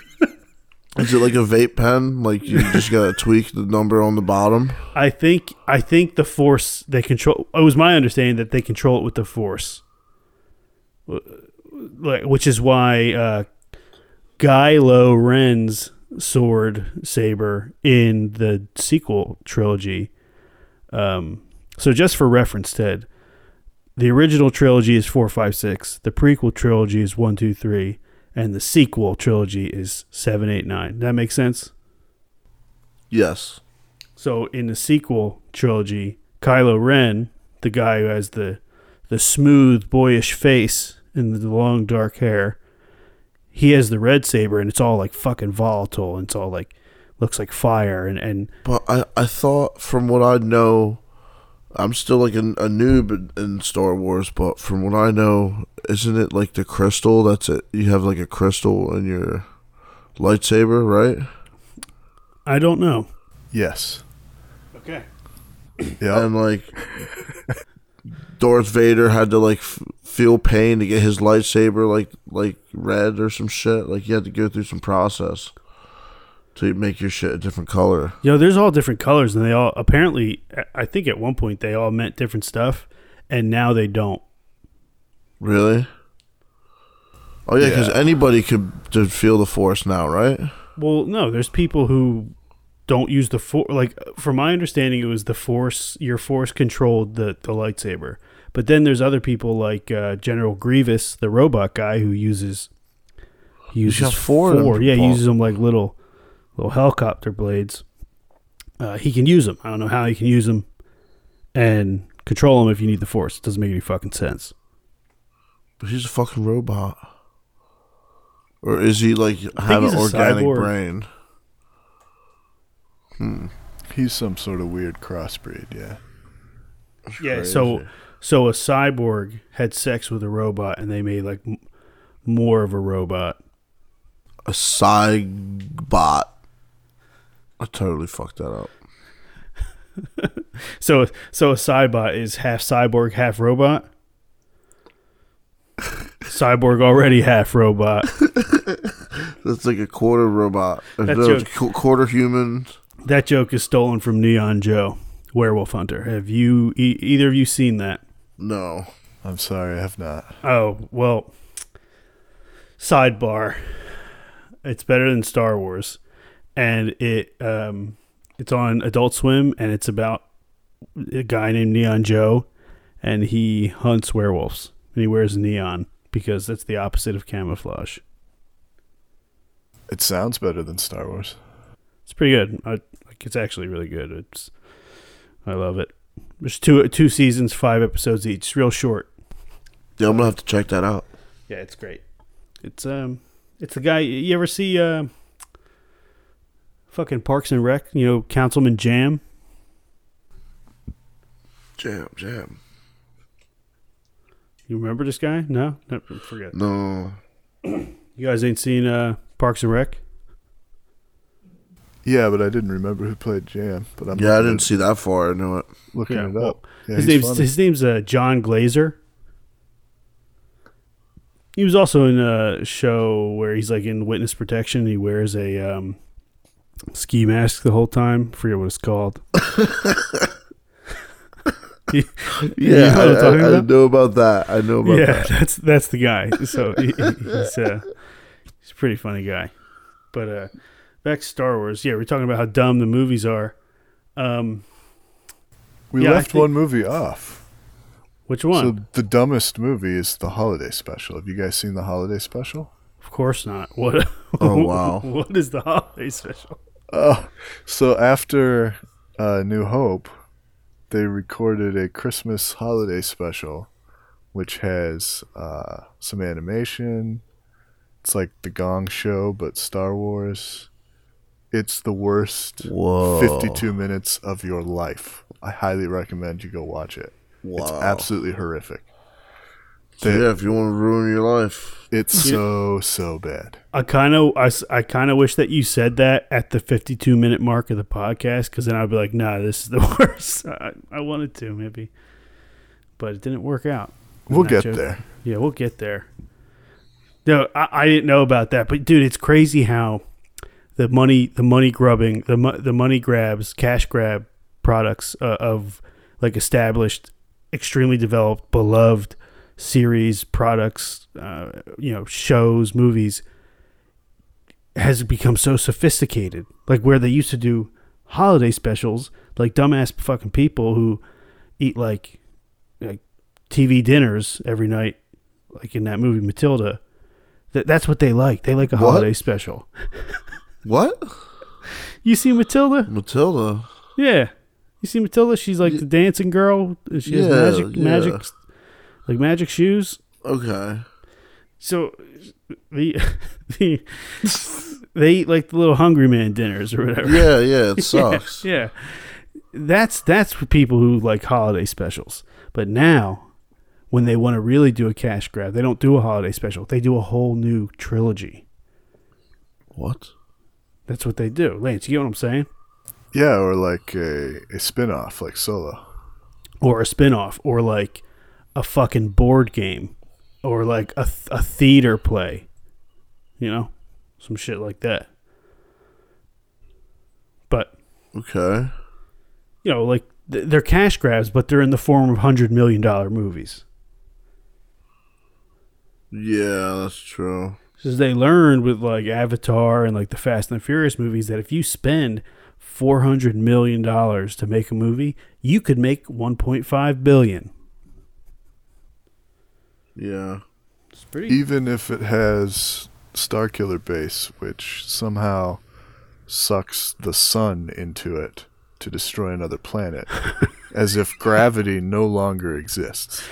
Is it like a vape pen? Like you just gotta tweak the number on the bottom?
I think I think the force they control. It was my understanding that they control it with the force, like which is why uh, Kylo Ren's sword saber in the sequel trilogy. Um, so just for reference, Ted, the original trilogy is four, five, six. The prequel trilogy is one, two, three, and the sequel trilogy is seven, eight, nine. That makes sense.
Yes.
So in the sequel trilogy, Kylo Ren, the guy who has the the smooth boyish face and the long dark hair, he has the red saber and it's all like fucking volatile and it's all like looks like fire and and
But I, I thought from what I know, I'm still like a, a noob in, in Star Wars. But from what I know, isn't it like the crystal? That's it. You have like a crystal in your lightsaber, right?
I don't know.
Yes.
Okay.
Yeah.
And like Darth Vader had to like f- feel pain to get his lightsaber like like red or some shit. Like you had to go through some process to make your shit a different color.
You know, there's all different colors and they all apparently I think at one point they all meant different stuff and now they don't.
Really? Oh yeah, because anybody could feel the force now, right?
Well, no, there's people who don't use the force. Like, from my understanding, it was the force. Your force controlled the the lightsaber. But then there's other people like uh, General Grievous, the robot guy, who uses he
He's
uses
four them
Yeah, he uses them like little little helicopter blades. Uh, he can use them. I don't know how he can use them and control them if you need the force. It doesn't make any fucking sense.
But he's a fucking robot. Or is he like have an organic
cyborg.
brain? Hmm.
He's some sort of weird crossbreed, yeah.
Yeah, so so a cyborg had sex with a robot, and they made like m- more of a robot.
a Cybot. I totally fucked that up.
So so a cybot is half cyborg, half robot. Cyborg already half robot.
That's like a quarter robot.
That
No,
joke-
qu- quarter human.
That joke is stolen from Neon Joe, Werewolf Hunter. Have you e- either of you seen that?
No.
I'm sorry, I have not.
Oh well. Sidebar. It's better than Star Wars, and it um, it's on Adult Swim, and it's about a guy named Neon Joe, and he hunts werewolves, and he wears neon because that's the opposite of camouflage.
It sounds better than Star Wars.
It's pretty good. I, like it's actually really good. It's I love it. There's two two seasons, five episodes each. It's real short.
Yeah, I'm gonna have to check that out.
Yeah, it's great. It's um, it's the guy. You ever see uh, fucking Parks and Rec? You know, Councilman Jamm.
Jam, jam.
You remember this guy? No, no forget.
No.
You guys ain't seen uh, Parks and Rec?
Yeah, but I didn't remember who played Jamm. But I'm
Yeah, I didn't see that far. I know it.
it, looking
Yeah,
it
well,
up. Yeah,
his name's his name's uh, Jon Glaser. He was also in a show where he's like in witness protection. He wears a um, ski mask the whole time. forget what it's called. You-
Yeah,
know
I, I- I know about that. I know about
yeah,
that.
that's that's the guy. So he, he- he's uh, he's a pretty funny guy. But uh, back to Star Wars. Yeah, we're talking about how dumb the movies are. Um,
we
yeah,
left
think-
one movie off.
which one?
So the dumbest movie is the holiday special. Have you guys seen the holiday special?
of course not. What?
Oh, wow.
what is the holiday special?
Oh, so after uh, New Hope, they recorded a Christmas holiday special, which has uh, some animation. It's like the Gong Show, but Star Wars. It's the worst
Whoa.
52 minutes of your life. I highly recommend you go watch it. It's absolutely horrific.
So, yeah, if you want to ruin your life,
It's so so bad.
I kind of I, I kind of wish that you said that at the 52 minute mark of the podcast because then I'd be like, nah, this is the worst. I, I wanted to maybe, but it didn't work out. I'm
We'll get
joking.
there.
Yeah, we'll get there. No, I, I didn't know about that, but dude, it's crazy how the money, the money grubbing, the mo- the money grabs, cash grab products uh, of like established, extremely developed, beloved series products, uh, you know, shows, movies, has become so sophisticated. Like where they used to do holiday specials, like dumbass fucking people who eat like like TV dinners every night, like in that movie Matilda. That that's what they like. They like a
What?
holiday special.
what?
You see Matilda?
Matilda.
Yeah. You see Matilda? She's like the dancing girl. She has
Yeah,
magic,
yeah.
magic, like magic shoes.
Okay.
So the the they eat like the little Hungry Man dinners or whatever.
Yeah, yeah, it sucks.
Yeah, that's that's for people who like holiday specials. But now, when they want to really do a cash grab, they don't do a holiday special. They do a whole new trilogy.
What?
That's what they do. Lance, you get what I'm saying?
Yeah, or like a, a spin off like Solo.
Or a spin-off or like a fucking board game or like a th- a theater play. You know? Some shit like that. But
Okay.
you know, like th- they're cash grabs, but they're in the form of hundred million dollar movies.
Yeah, that's true.
Because they learned with like Avatar and like the Fast and the Furious movies that if you spend four hundred million dollars to make a movie, you could make one point five billion.
Yeah.
It's pretty.
Even if it has Starkiller Base, which somehow sucks the sun into it to destroy another planet, as if gravity no longer exists.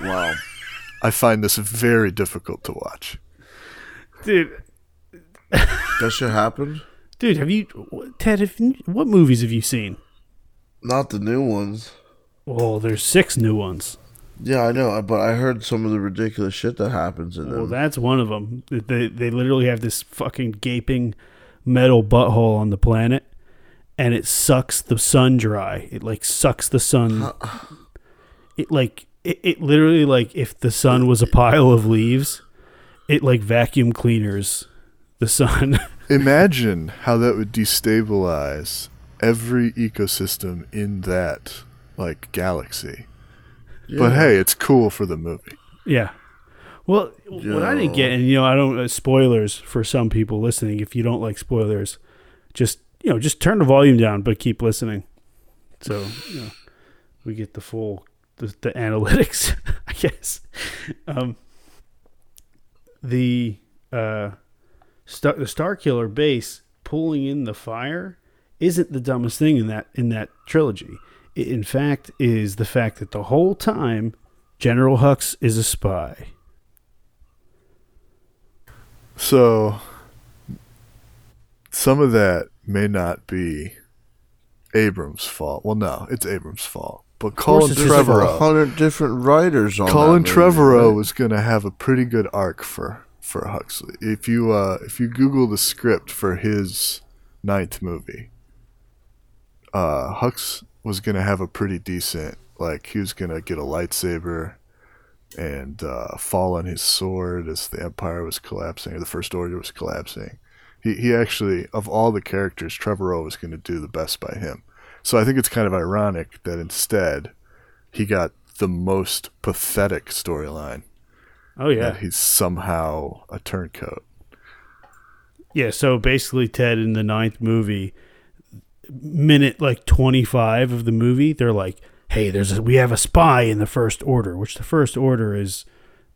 Wow.
I find this very difficult to watch.
dude,
that shit happened?
dude, have you, Ted? Have, you- what movies have you seen?
Not the new ones.
Well, there's six new ones.
Yeah, I know, but I heard some of the ridiculous shit that happens in there.
Well,
them.
that's one of them. They they literally have this fucking gaping metal butthole on the planet, and it sucks the sun dry. It like sucks the sun. It like it, it literally like if the sun was a pile of leaves, it like vacuum cleaners the sun.
Imagine how that would destabilize every ecosystem in that like galaxy. But hey, it's cool for the movie.
yeah. Well, what I didn't get, and you know, I don't uh, spoilers for some people listening. If you don't like spoilers, just you know, just turn the volume down, but keep listening. So you know, we get the full the, the analytics, I guess. Um, the uh, star, the Starkiller base pulling in the fire isn't the dumbest thing in that in that trilogy. It, in fact, is the fact that the whole time General Hux is a spy.
So some of that may not be Abrams' fault. Well, no, it's Abrams' fault. But Colin
it's his
There's like a hundred different writers on
Colin
that movie,
Trevorrow
right?
was going to have a pretty good arc for for Huxley. If you uh, if you Google the script for his ninth movie, uh, Hux was going to have a pretty decent like he was going to get a lightsaber and uh, fall on his sword as the Empire was collapsing or the First Order was collapsing. He he actually of all the characters, Trevorrow was going to do the best by him. So I think it's kind of ironic that instead he got the most pathetic storyline.
Oh yeah,
That he's somehow a turncoat.
yeah. So basically, Ted in the ninth movie, minute like twenty five of the movie, they're like, "Hey, there's a, we have a spy in the First Order," which the First Order is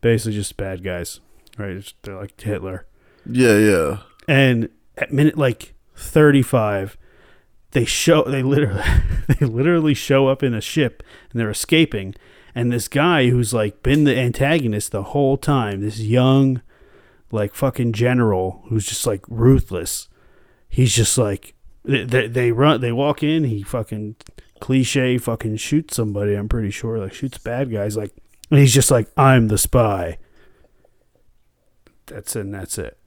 basically just bad guys, right? They're like Hitler.
Yeah, yeah.
and at minute like 35 they show they literally they literally show up in a ship and they're escaping and this guy who's like been the antagonist the whole time this young like fucking general who's just like ruthless he's just like they, they, they run they walk in he fucking cliche fucking shoots somebody i'm pretty sure like shoots bad guys like and he's just like i'm the spy that's it and that's it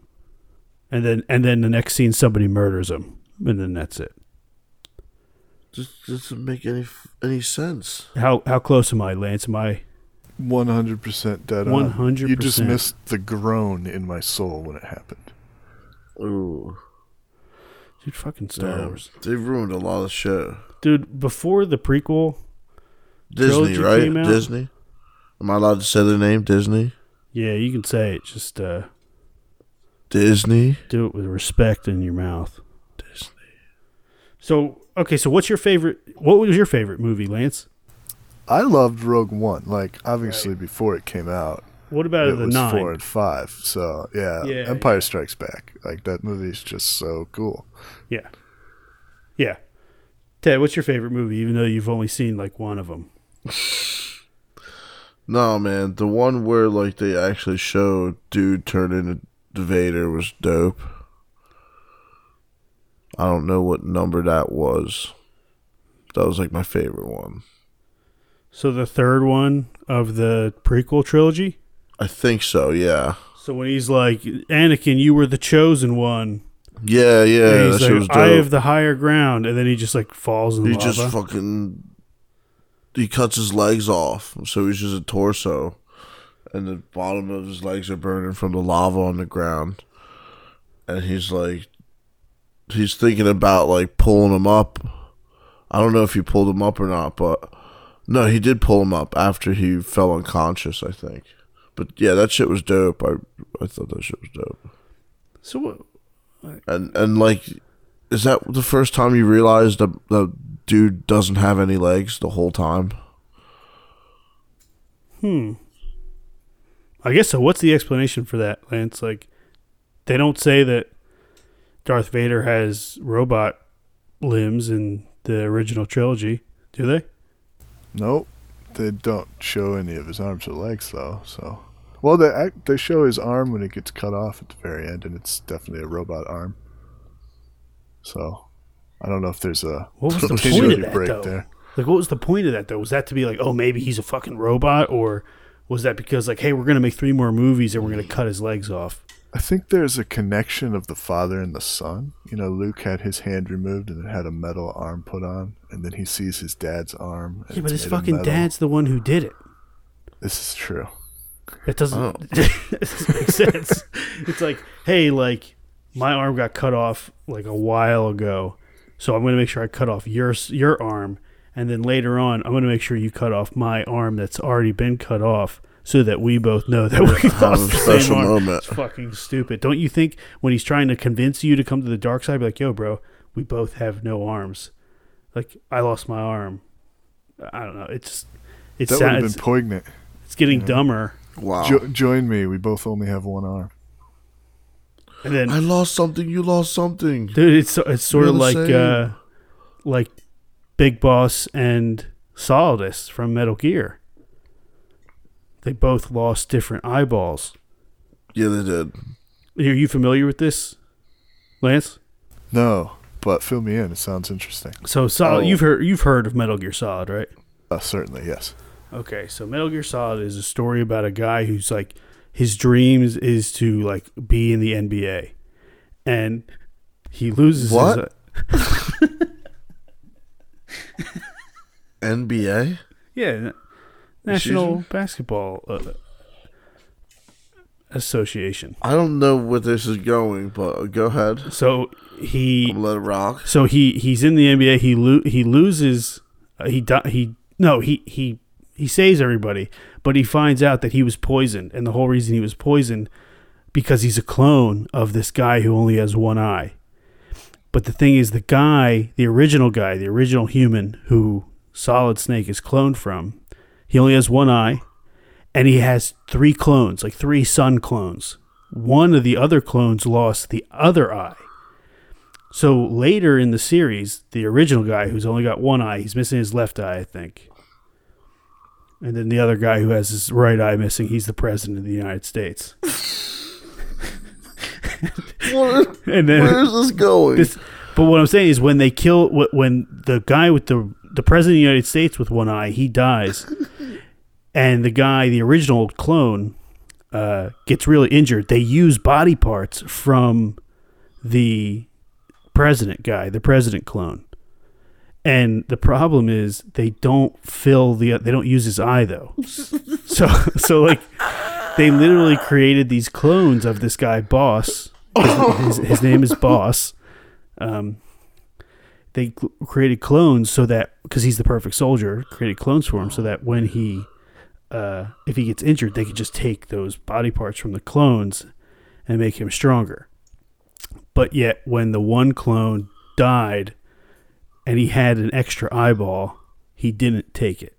and then and then the next scene somebody murders him and then that's it
Just doesn't make any any sense.
how how close am i lance am i
One hundred percent dead on.
100%.
You just missed the groan in my soul when it happened.
Ooh,
dude fucking star
damn.
wars
They ruined a lot of shit.
dude before the prequel
Disney, right?
came out?
Disney. Am I allowed to say the name Disney?
yeah you can say it just uh
Disney.
do it with respect in your mouth
Disney.
So okay, so what's your favorite? What was your favorite movie, Lance?
I loved Rogue One. Like obviously before it came out,
What about
it
the
was
nine?
four and five. So yeah,
Yeah,
Empire Strikes Back. Like that movie's just so cool.
Yeah, yeah. Ted, what's your favorite movie? Even though you've only seen like one of them.
No, man, the one where like they actually show dude turn into Vader was dope. I don't know what number that was. That was like my favorite one.
So the third one of the prequel trilogy.
I think so. Yeah.
So when he's like, Anakin, you were the chosen one.
Yeah, yeah.
and he's like, I have the higher ground, and then he just like falls in
he
lava.
just fucking he cuts his legs off, so he's just a torso, and the bottom of his legs are burning from the lava on the ground, and he's like, he's thinking about like pulling him up. I don't know if he pulled him up or not, but no, he did pull him up after he fell unconscious. I think, but yeah, that shit was dope. I I thought that shit was dope,
so what?
and and like is that the first time you realized that the dude doesn't have any legs the whole time?
Hmm. I guess so. What's the explanation for that, Lance? Like, they don't say that Darth Vader has robot limbs in the original trilogy, do they?
Nope, they don't show any of his arms or legs though. So, well, they act, they show his arm when it gets cut off at the very end, and it's definitely a robot arm. So, I don't know if there's a
What was the point of that,
break
though?
there.
Like, what was the point of that, though? Was that to be like, oh, maybe he's a fucking robot, or was that because like, hey, we're gonna make three more movies and we're gonna cut his legs off?
I think there's a connection of the father and the son. You know, Luke had his hand removed and then had a metal arm put on, and then he sees his dad's arm. and
Yeah, but his fucking
metal.
dad's the one who did it.
This is true.
It doesn't,
Oh.
it doesn't make sense. It's like, hey, like my arm got cut off like a while ago, so I'm going to make sure I cut off your your arm, and then later on, I'm going to make sure you cut off my arm that's already been cut off, so that we both know that we
Have
lost
a
the same
special
arm.
moment.
It's fucking stupid. Don't you think when he's trying to convince you to come to the dark side, be like, yo, bro, we both have no arms. Like I lost my arm. I don't know. It's it's
That would have
it's,
been poignant.
it's getting dumber.
Wow.
Jo- join me. We both only have one arm.
And then
I lost something. You lost something.
Dude, it's it's sort
We're
of like
same.
uh, like Big Boss and Solidus from Metal Gear. They both lost different eyeballs.
Yeah, they did.
Are you familiar with this, Lance?
No, but fill me in. It sounds interesting.
So Solid,
Oh.
you've heard you've heard of Metal Gear Solid, right?
Uh, certainly, yes.
Okay, so Metal Gear Solid is a story about a guy who's like his dreams is to like be in the NBA, and he loses
What?
His,
NBA.
Yeah, Na- National Basketball uh, Association.
I don't know where this is going, but go ahead.
So he,
I'm let it rock.
so he, he's in the NBA. He lo- he loses. Uh, he di- he no he he he saves everybody, but he finds out that he was poisoned, and the whole reason he was poisoned because he's a clone of this guy who only has one eye. But the thing is, the guy, the original guy, the original human who Solid Snake is cloned from, he only has one eye, and he has three clones, like three sun clones. One of the other clones lost the other eye. So later in the series, the original guy who's only got one eye, he's missing his left eye, I think. And then the other guy who has his right eye missing, he's the president of the United States.
What-
and then
where is this going?
this, but what I'm saying is when they kill when the guy with the the president of the United States with one eye he dies, and the guy the original clone uh, gets really injured. They use body parts from the president guy, the president clone. And the problem is they don't fill the they don't use his eye though. so so like they literally created these clones of this guy boss. His, his, his name is Boss. Um, they created clones so that because he's the perfect soldier, created clones for him so that when he, uh, if he gets injured, they could just take those body parts from the clones and make him stronger. But yet, when the one clone died and he had an extra eyeball, he didn't take it.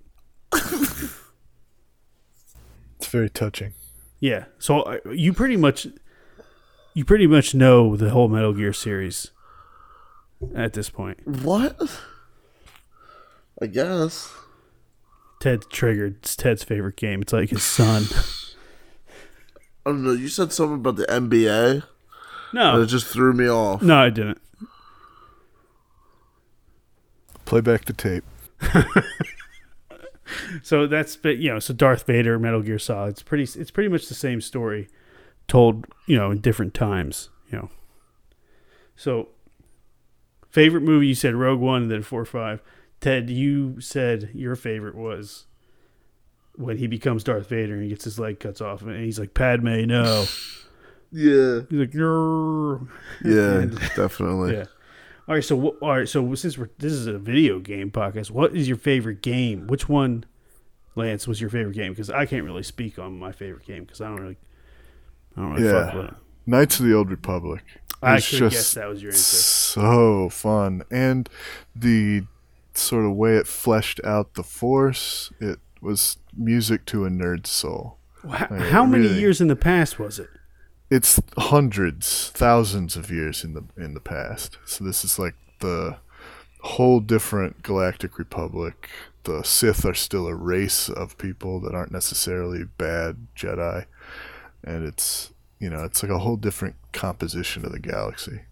It's very touching.
Yeah. So uh, you pretty much, you pretty much know the whole Metal Gear series at this point.
what? I guess.
Ted triggered. It's Ted's favorite game. It's like his son.
I don't know. You said something about the NBA, and
No,
it just threw me off.
no, I didn't.
Play back the tape.
So that's but you know, so Darth Vader, Metal Gear Solid. It's pretty. It's pretty much the same story, told you know in different times. You know. So, favorite movie you said Rogue One and then four five. Ted, you said your favorite was when he becomes Darth Vader and he gets his leg cuts off and he's like Padme, no.
Yeah.
He's like, "Grrr."
Yeah.
And-
definitely.
Yeah. All right, so all right, so since we're this is a video game podcast, what is your favorite game? Which one, Lance, was your favorite game? Because I can't really speak on my favorite game because I don't really, I don't really fuck with it.
Knights of the Old Republic.
I should
just
guessed that was your answer.
So fun. And the sort of way it fleshed out the force, it was music to a nerd's soul.
How,
I
how many
really-
years in the past was it?
It's hundreds, thousands of years in the in the past. So this is like the whole different galactic republic. The Sith are still a race of people that aren't necessarily bad Jedi, and it's you know it's like a whole different composition of the galaxy.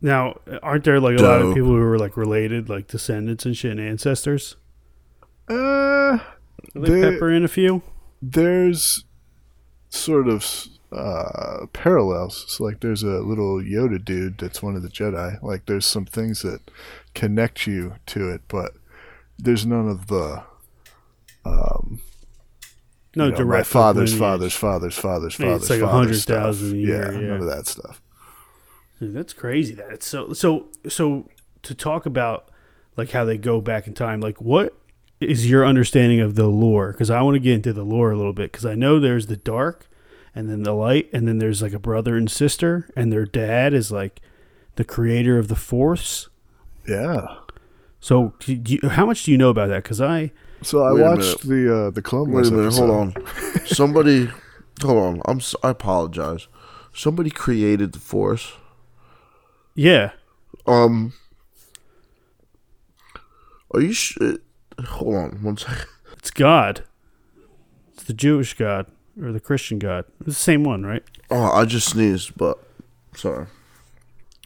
Now, aren't there like a lot of people who are like related, like descendants and shit, and ancestors?
Uh,
they pepper in a few?
there's sort of uh, parallels. So like there's a little Yoda dude that's one of the Jedi. Like there's some things that connect you to it, but there's none of the um,
No,
you know,
direct
my father's
lineage.
father's father's father's
Yeah,
father's
it's like
father's
100,000 a year,
Yeah,
yeah.
none of that stuff.
Dude, that's crazy. That it's so so so to talk about like how they go back in time. Like, what is your understanding of the lore? Because I want to get into the lore a little bit. Because I know there's the dark, and then the light, and then there's like a brother and sister, and their dad is like the creator of the Force.
Yeah.
So, do you, how much do you know about that? Because I
So I
Wait a
watched the uh, the Clone
Wait
Wars
a minute.
episode.
Hold on. Somebody. Hold on. I'm. s- I apologize. Somebody created the Force.
yeah,
Um. Are you? Sh- hold on one second.
it's God. It's the Jewish God or the Christian God. It's the same one, right?
Oh, I just sneezed, but sorry.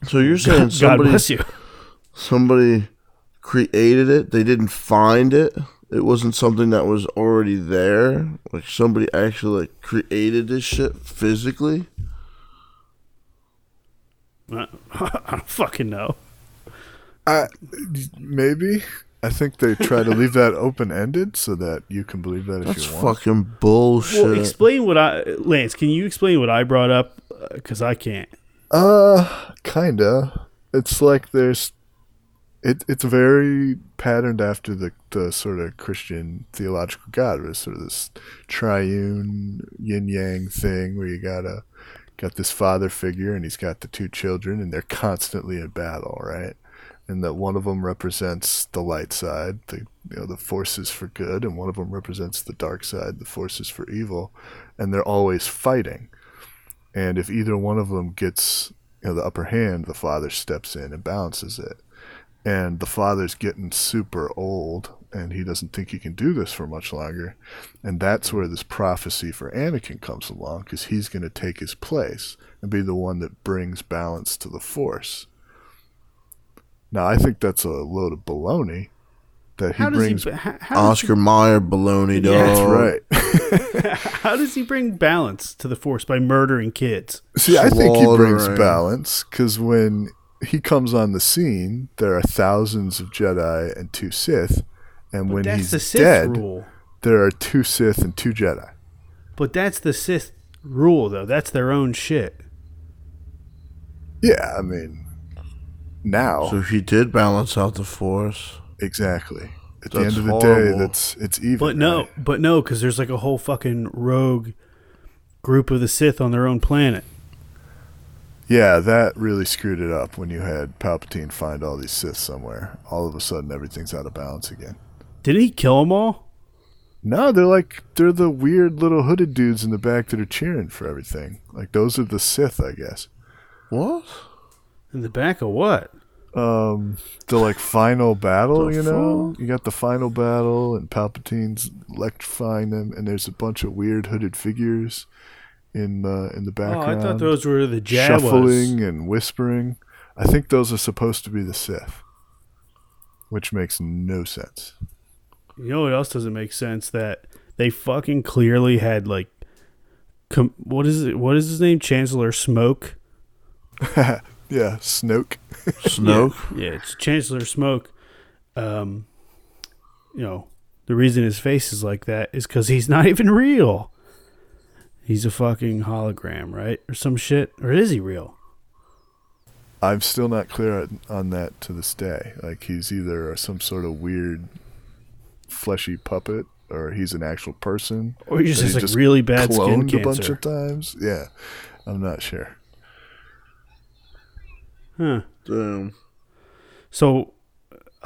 So you're saying
God
somebody
bless you.
somebody created it? They didn't find it. It wasn't something that was already there. Like somebody actually like created this shit physically.
I I don't fucking know.
I, maybe. I think they try to leave that open ended so that you can believe that if
That's
you want.
fucking bullshit.
Well, explain what I, Lance. Can you explain what I brought up? Because I can't.
Uh, kinda. It's like there's, it it's very patterned after the the sort of Christian theological God. It's sort of this triune yin yang thing where you gotta got this father figure and he's got the two children and they're constantly in battle, right? And that one of them represents the light side, the you know the forces for good, and one of them represents the dark side, the forces for evil, and they're always fighting. And if either one of them gets you know the upper hand, the father steps in and balances it. And the father's getting super old, and he doesn't think he can do this for much longer. And that's where this prophecy for Anakin comes along because he's going to take his place and be the one that brings balance to the Force. Now, I think that's a load of baloney that he
How does
brings.
he? How, how does
Oscar Mayer baloney dog.
Yeah,
that's right.
how does he bring balance to the Force by murdering kids?
See, I think he brings balance because when he comes on the scene, there are thousands of Jedi and two Sith, and
But
when
that's
he's
the Sith
dead,
rule.
there are two Sith and two Jedi.
But that's the Sith rule, though. That's their own shit.
Yeah, I mean, now
So he did balance out the force.
exactly. At the end of the day,
horrible.
that's it's even.
But no,
right?
but no, because there's like a whole fucking rogue group of the Sith on their own planet.
Yeah, that really screwed it up when you had Palpatine find all these Sith somewhere. All of a sudden, everything's out of balance again.
Didn't he kill them all?
No, they're like they're the weird little hooded dudes in the back that are cheering for everything. Like those are the Sith, I guess.
What?
In the back of what?
um the like final battle you know
fuck?
you got the final battle and palpatine's electrifying them and there's a bunch of weird hooded figures in uh, in the
Oh,
background
I thought those were the Jawas.
shuffling and whispering i think those are supposed to be the sith which makes no sense
You know what else doesn't make sense? That they fucking clearly had like, com- what is it? What is his name? Chancellor Smoke.
yeah snoke
Snoke?
Yeah, it's Chancellor Smoke. Um, you know, the reason his face is like that is because he's not even real. He's a fucking hologram, right, or some shit, or is he real?
i'm still not clear on- on that to this day like he's either some sort of weird fleshy puppet or he's an actual person
Or he's just
that he
like
just
really bad skin
cloned a bunch of times. Yeah, I'm not sure.
Huh.
Damn.
So,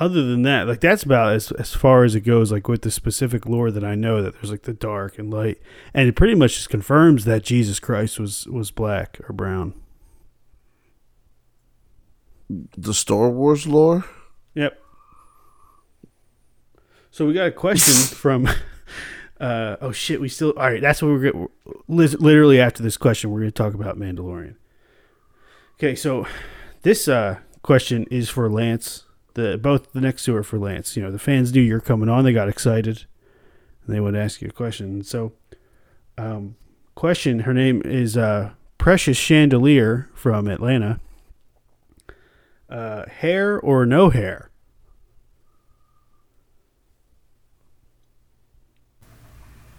other than that, like that's about as as far as it goes. Like with the specific lore that I know, that there's like the dark and light, and it pretty much just confirms that Jesus Christ was was black or brown.
The Star Wars lore?
Yep. So we got a question from. Uh, oh shit! We still all right. That's what we're going. Literally after this question, we're going to talk about Mandalorian. Okay, so this uh, question is for Lance. The both the next two are for Lance. You know, the fans knew you're coming on. They got excited, and they would ask you a question. So, um, question. Her name is uh, Precious Chandelier from Atlanta. Uh, hair or no hair?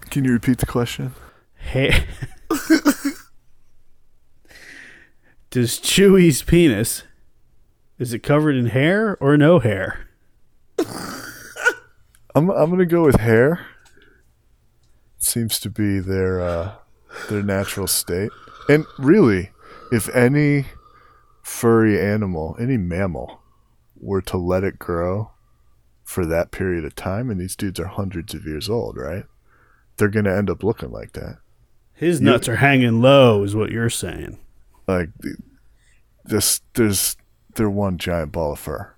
Can you repeat the question?
Hair. Does Chewie's penis is it covered in hair or no hair?
I'm I'm gonna go with hair. Seems to be their uh, their natural state. And really, if any furry animal, any mammal, were to let it grow for that period of time, and these dudes are hundreds of years old, right? They're gonna end up looking like that.
His
You-
nuts are hanging low, is what you're saying.
Like this, there's they're one giant ball of fur.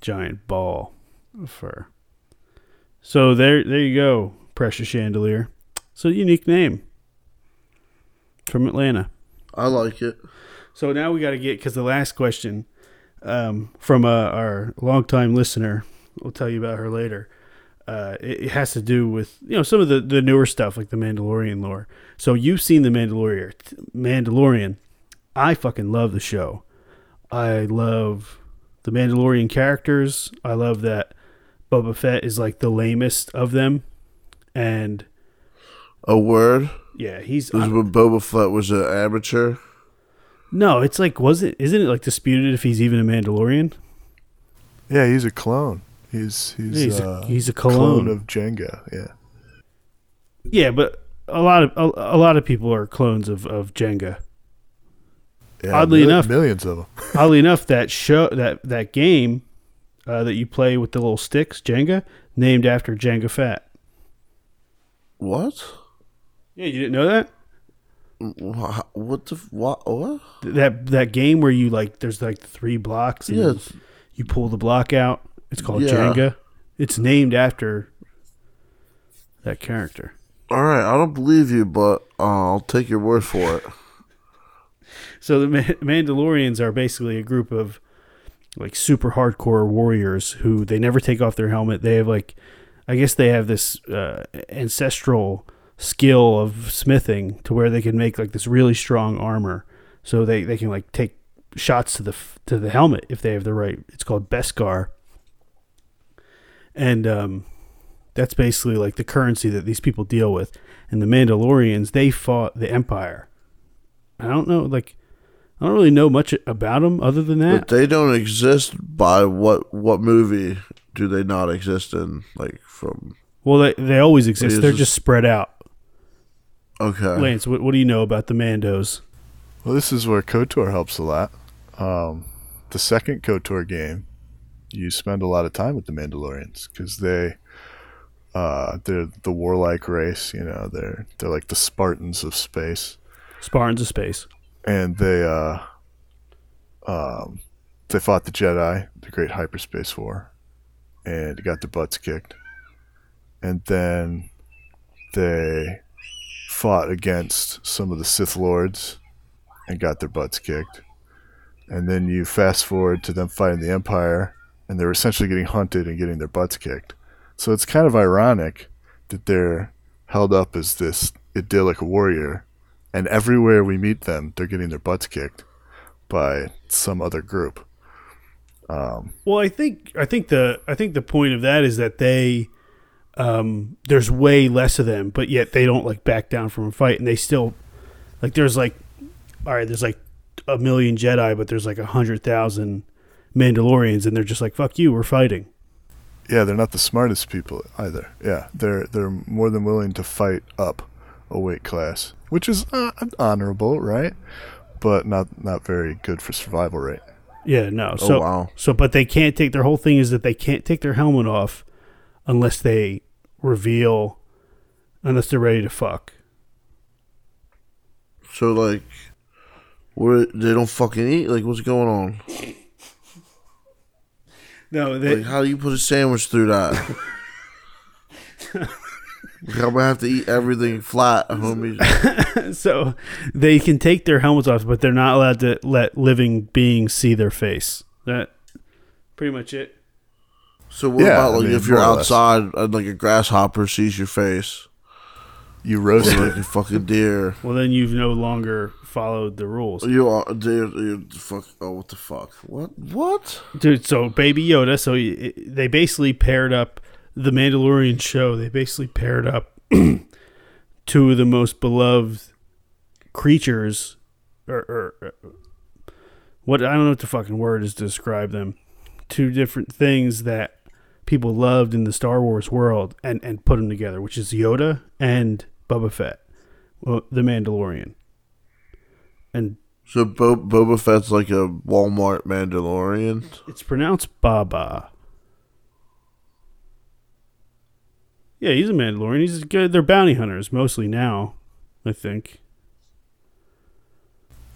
Giant ball of fur. So there, there you go, Precious Chandelier. So unique name from Atlanta.
I like it.
So now we got to get because the last question um, from uh, our longtime listener, we'll tell you about her later. Uh, it, it has to do with you know some of the, the newer stuff like the Mandalorian lore. So you've seen the Mandalorian. Mandalorian. I fucking love the show. I love the Mandalorian characters. I love that Boba Fett is like the lamest of them, and
A word?
yeah, he's
This is when Boba Fett was an amateur.
no. It's like was it? Isn't it like disputed if he's even a Mandalorian?
Yeah, he's a clone. He's he's
He's
uh,
a, he's a clone.
of Jenga. Yeah.
yeah, but a lot of a, a lot of people are clones of, of Jenga.
Yeah
Oddly
mil-
enough-
millions of them.
Oddly enough, that show that that game uh, that you play with the little sticks, Jenga, named after Jenga Fat.
What?
Yeah, you didn't know that
What the? What? What?
that that game where you like there's like three blocks. And
Yes.
You pull the block out. It's called
Yeah.
Jenga. It's named after that character.
All right, I don't believe you, but uh, I'll take your word for it.
So the Ma- Mandalorians are basically a group of like super hardcore warriors who they never take off their helmet. They have like, I guess they have this uh, ancestral skill of smithing to where they can make like this really strong armor. So they, they can like take shots to the to the helmet if they have the right. It's called Beskar, and um, that's basically like the currency that these people deal with. And the Mandalorians they fought the Empire. I don't know, like I don't really know much about them other than that.
But they don't exist by what what movie do they not exist in? Like from
Well, they they always exist.
is
They're
this-
just spread out.
okay,
Lance, what, what do you know about the Mandos?
Well, this is where KOTOR helps a lot. Um, the second KOTOR game, you spend a lot of time with the Mandalorians because they, uh, they're the warlike race. You know, they're they're like the Spartans of space,
Spartans of Space.
And they uh, um, they fought the Jedi, the Great Hyperspace War, and got their butts kicked, and then they fought against some of the Sith Lords and got their butts kicked. And then you fast forward to them fighting the Empire, and they're essentially getting hunted and getting their butts kicked. So it's kind of ironic that they're held up as this idyllic warrior, and everywhere we meet them, they're getting their butts kicked by some other group. Um,
Well, I think I think the I think the point of that is that they um there's way less of them, but yet they don't like back down from a fight and they still like there's like all right, there's like a million Jedi, but there's like a hundred thousand Mandalorians and they're just like, Fuck you, we're fighting.
yeah, they're not the smartest people either. Yeah, they're they're more than willing to fight up a weight class, which is uh, honorable, right? But not not very good for survival rate.
Yeah, no.
Oh,
So
wow.
so but they can't take their whole thing is that they can't take their helmet off unless they reveal unless they're ready to fuck.
So like, what they don't fucking eat? Like, what's going on?
No, they
Like, how do you put a sandwich through that? Like, I'm gonna have to eat everything flat, homie.
so they can take their helmets off, but they're not allowed to let living beings see their face. That pretty much it.
So what
Yeah,
about
I mean,
if you're
more or less.
outside and like a grasshopper sees your face,
You
or
roast
like a fucking deer?
Well, then you've no longer followed the rules,
You are deer. You fuck. Oh, what the fuck? What? What?
dude. So Baby Yoda. So y- they basically paired up the Mandalorian show. They basically paired up two of the most beloved creatures, or, or, or what I don't know what the fucking word is to describe them. Two different things that people loved in the Star Wars world, and and put them together, which is Yoda and Boba Fett, well, the Mandalorian, and
So Bo- Boba Fett's like a Walmart Mandalorian.
it's pronounced Baba. Yeah, he's a Mandalorian. He's good. They're bounty hunters mostly now, I think.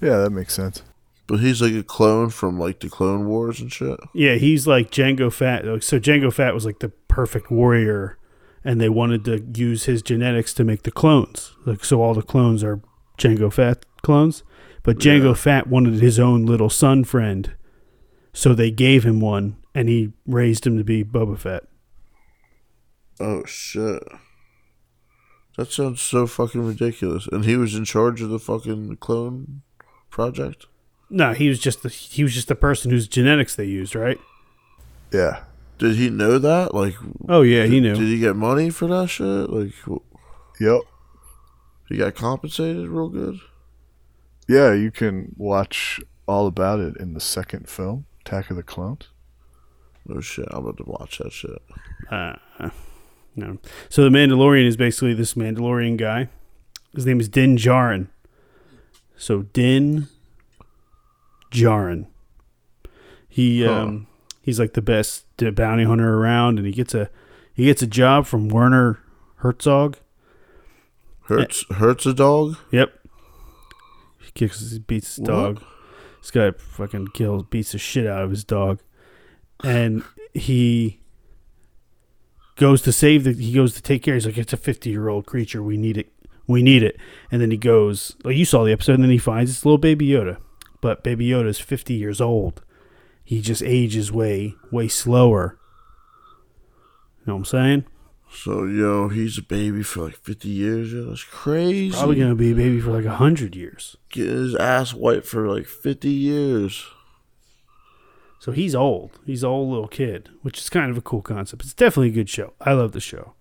Yeah, that makes sense.
But he's like a clone from like the Clone Wars and shit.
Yeah, he's like Jango Fett. So Jango Fett was like the perfect warrior, and they wanted to use his genetics to make the clones. Like so, all the clones are Jango Fett clones. But Jango
Yeah.
Fett wanted his own little son friend, so they gave him one, and he raised him to be Boba Fett.
Oh shit. That sounds so fucking ridiculous. And he was in charge of the fucking clone project.
No, he was just the he was just the person whose genetics they used, right?
Yeah.
Did he know that? Like,
Oh yeah, he knew.
Did he get money for that shit? Like,
Yep.
he got compensated real good.
Yeah, you can watch all about it in the second film, Attack of the Clones.
Oh shit. I'm about to watch that shit.
Uh, no. So the Mandalorian is basically this Mandalorian guy. His name is Din Djarin. So Din Djarin. He
Huh.
um he's like the best bounty hunter around, and he gets a he gets a job from Werner Herzog.
Hurts hurts a dog.
Yep. He kicks, he beats his dog. This guy fucking kills, beats the shit out of his dog, and he goes to save the he goes to take care. He's like it's a 50 year old creature. We need it. We need it. And then he goes well you saw the episode and then he finds it's little baby yoda. But baby yoda is 50 years old. He just ages way way slower. You know what i'm saying?
So yo, he's a baby for like fifty years. Yo, that's crazy.
probably gonna be a baby for like a hundred years.
Get his ass white for like fifty years.
So he's old he's an old little kid which is kind of a cool concept it's definitely a good show i love the show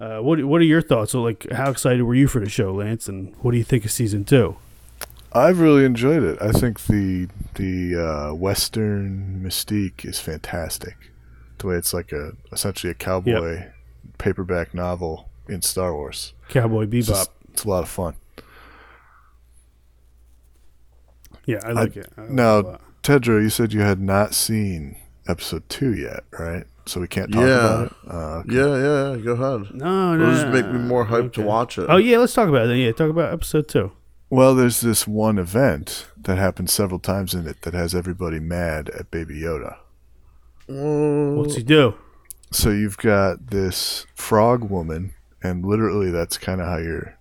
uh, what what are your thoughts? So, like, how excited were you for the show, Lance? And what do you think of season two?
I've really enjoyed it. I think the the uh, Western mystique is fantastic. The way it's like a essentially a cowboy paperback novel in Star Wars.
Cowboy
It's,
Bebop.
just- it's a lot of fun.
Yeah, I like it. I like
now-
it.
Tedro, you said you had not seen episode two yet, right? So we can't talk
Yeah.
about it. Uh, okay.
Yeah, yeah, yeah. Go ahead.
no, no,
It'll just make me more hyped to watch it.
Oh yeah, let's talk about it. Then. Yeah, talk about episode two.
Well, there's this one event that happens several times in it that has everybody mad at Baby Yoda.
Mm,
What's he do?
So you've got this frog woman, and literally that's kind of how you're.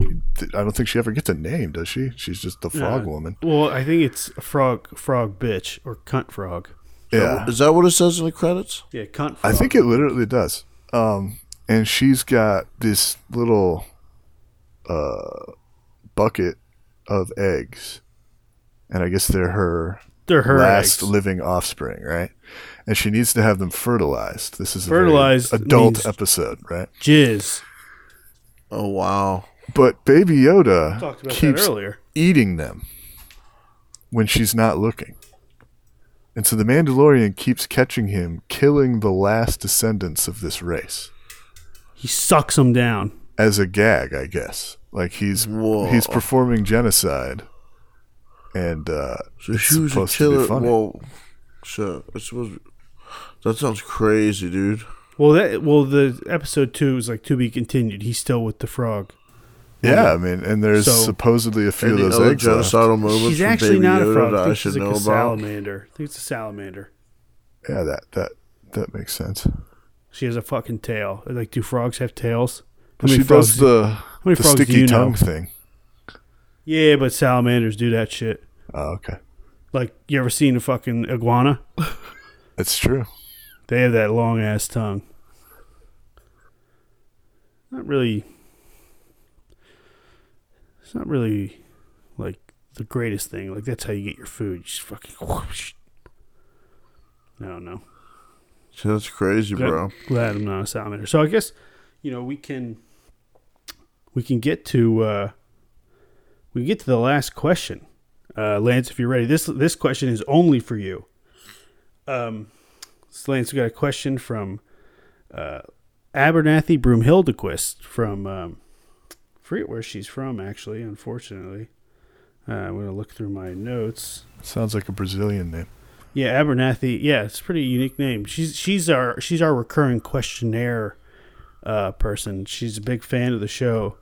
I don't think she ever gets a name, does she? She's just the frog
No.
woman.
Well, I think it's a frog, frog bitch, or cunt frog.
Yeah,
Is that what it says in the credits?
Yeah, cunt. Frog.
I think it literally does. Um, and she's got this little uh, bucket of eggs, and I guess they're her
they're her
last
eggs.
living offspring, right? And she needs to have them fertilized. This is a very
Fertilized
adult episode, right?
jizz.
Oh wow.
But Baby Yoda keeps eating them when she's not looking. And so the Mandalorian keeps catching him killing the last descendants of this race
He sucks them down.
as a gag, I guess. Like he's
Whoa.
he's performing genocide, and uh,
So
it's
she was a
supposed to be
killer.
funny.
Well, shit. It's supposed. That sounds crazy, dude.
Well, that well, the episode two is like to be continued. He's still with the frog.
Yeah, I mean, and there's
So-
supposedly a few of those
other
eggs left.
genocidal moments
She's actually
Baby
not a frog.
that
I
I
think
should
she's like
know
a
about?
salamander. I think it's a salamander.
Yeah, that that that makes sense.
She has a fucking tail. Like, do frogs have tails? How many
she
frogs
does
do-
the
How many
the
frogs do
sticky
you
tongue
know?
thing.
Yeah, but salamanders do that shit.
Oh, okay,
Like, you ever seen a fucking iguana?
that's true.
They have that long ass tongue. Not really. It's not really like the greatest thing. Like that's how you get your food. You just fucking. Whoosh. I don't know.
That's crazy,
Glad-
bro.
Glad I'm not a salamander. So I guess you know we can we can get to uh, we can get to the last question, uh, Lance. If you're ready, this this question is only for you. Um, so Lance, we got a question from uh, Abernathy Broomhildequist from um, forget where she's from. Actually, unfortunately, uh, I'm gonna look through my notes.
Sounds like a Brazilian name.
Yeah, Abernathy. Yeah, it's a pretty unique name. She's she's our she's our recurring questionnaire uh, person. She's a big fan of the show.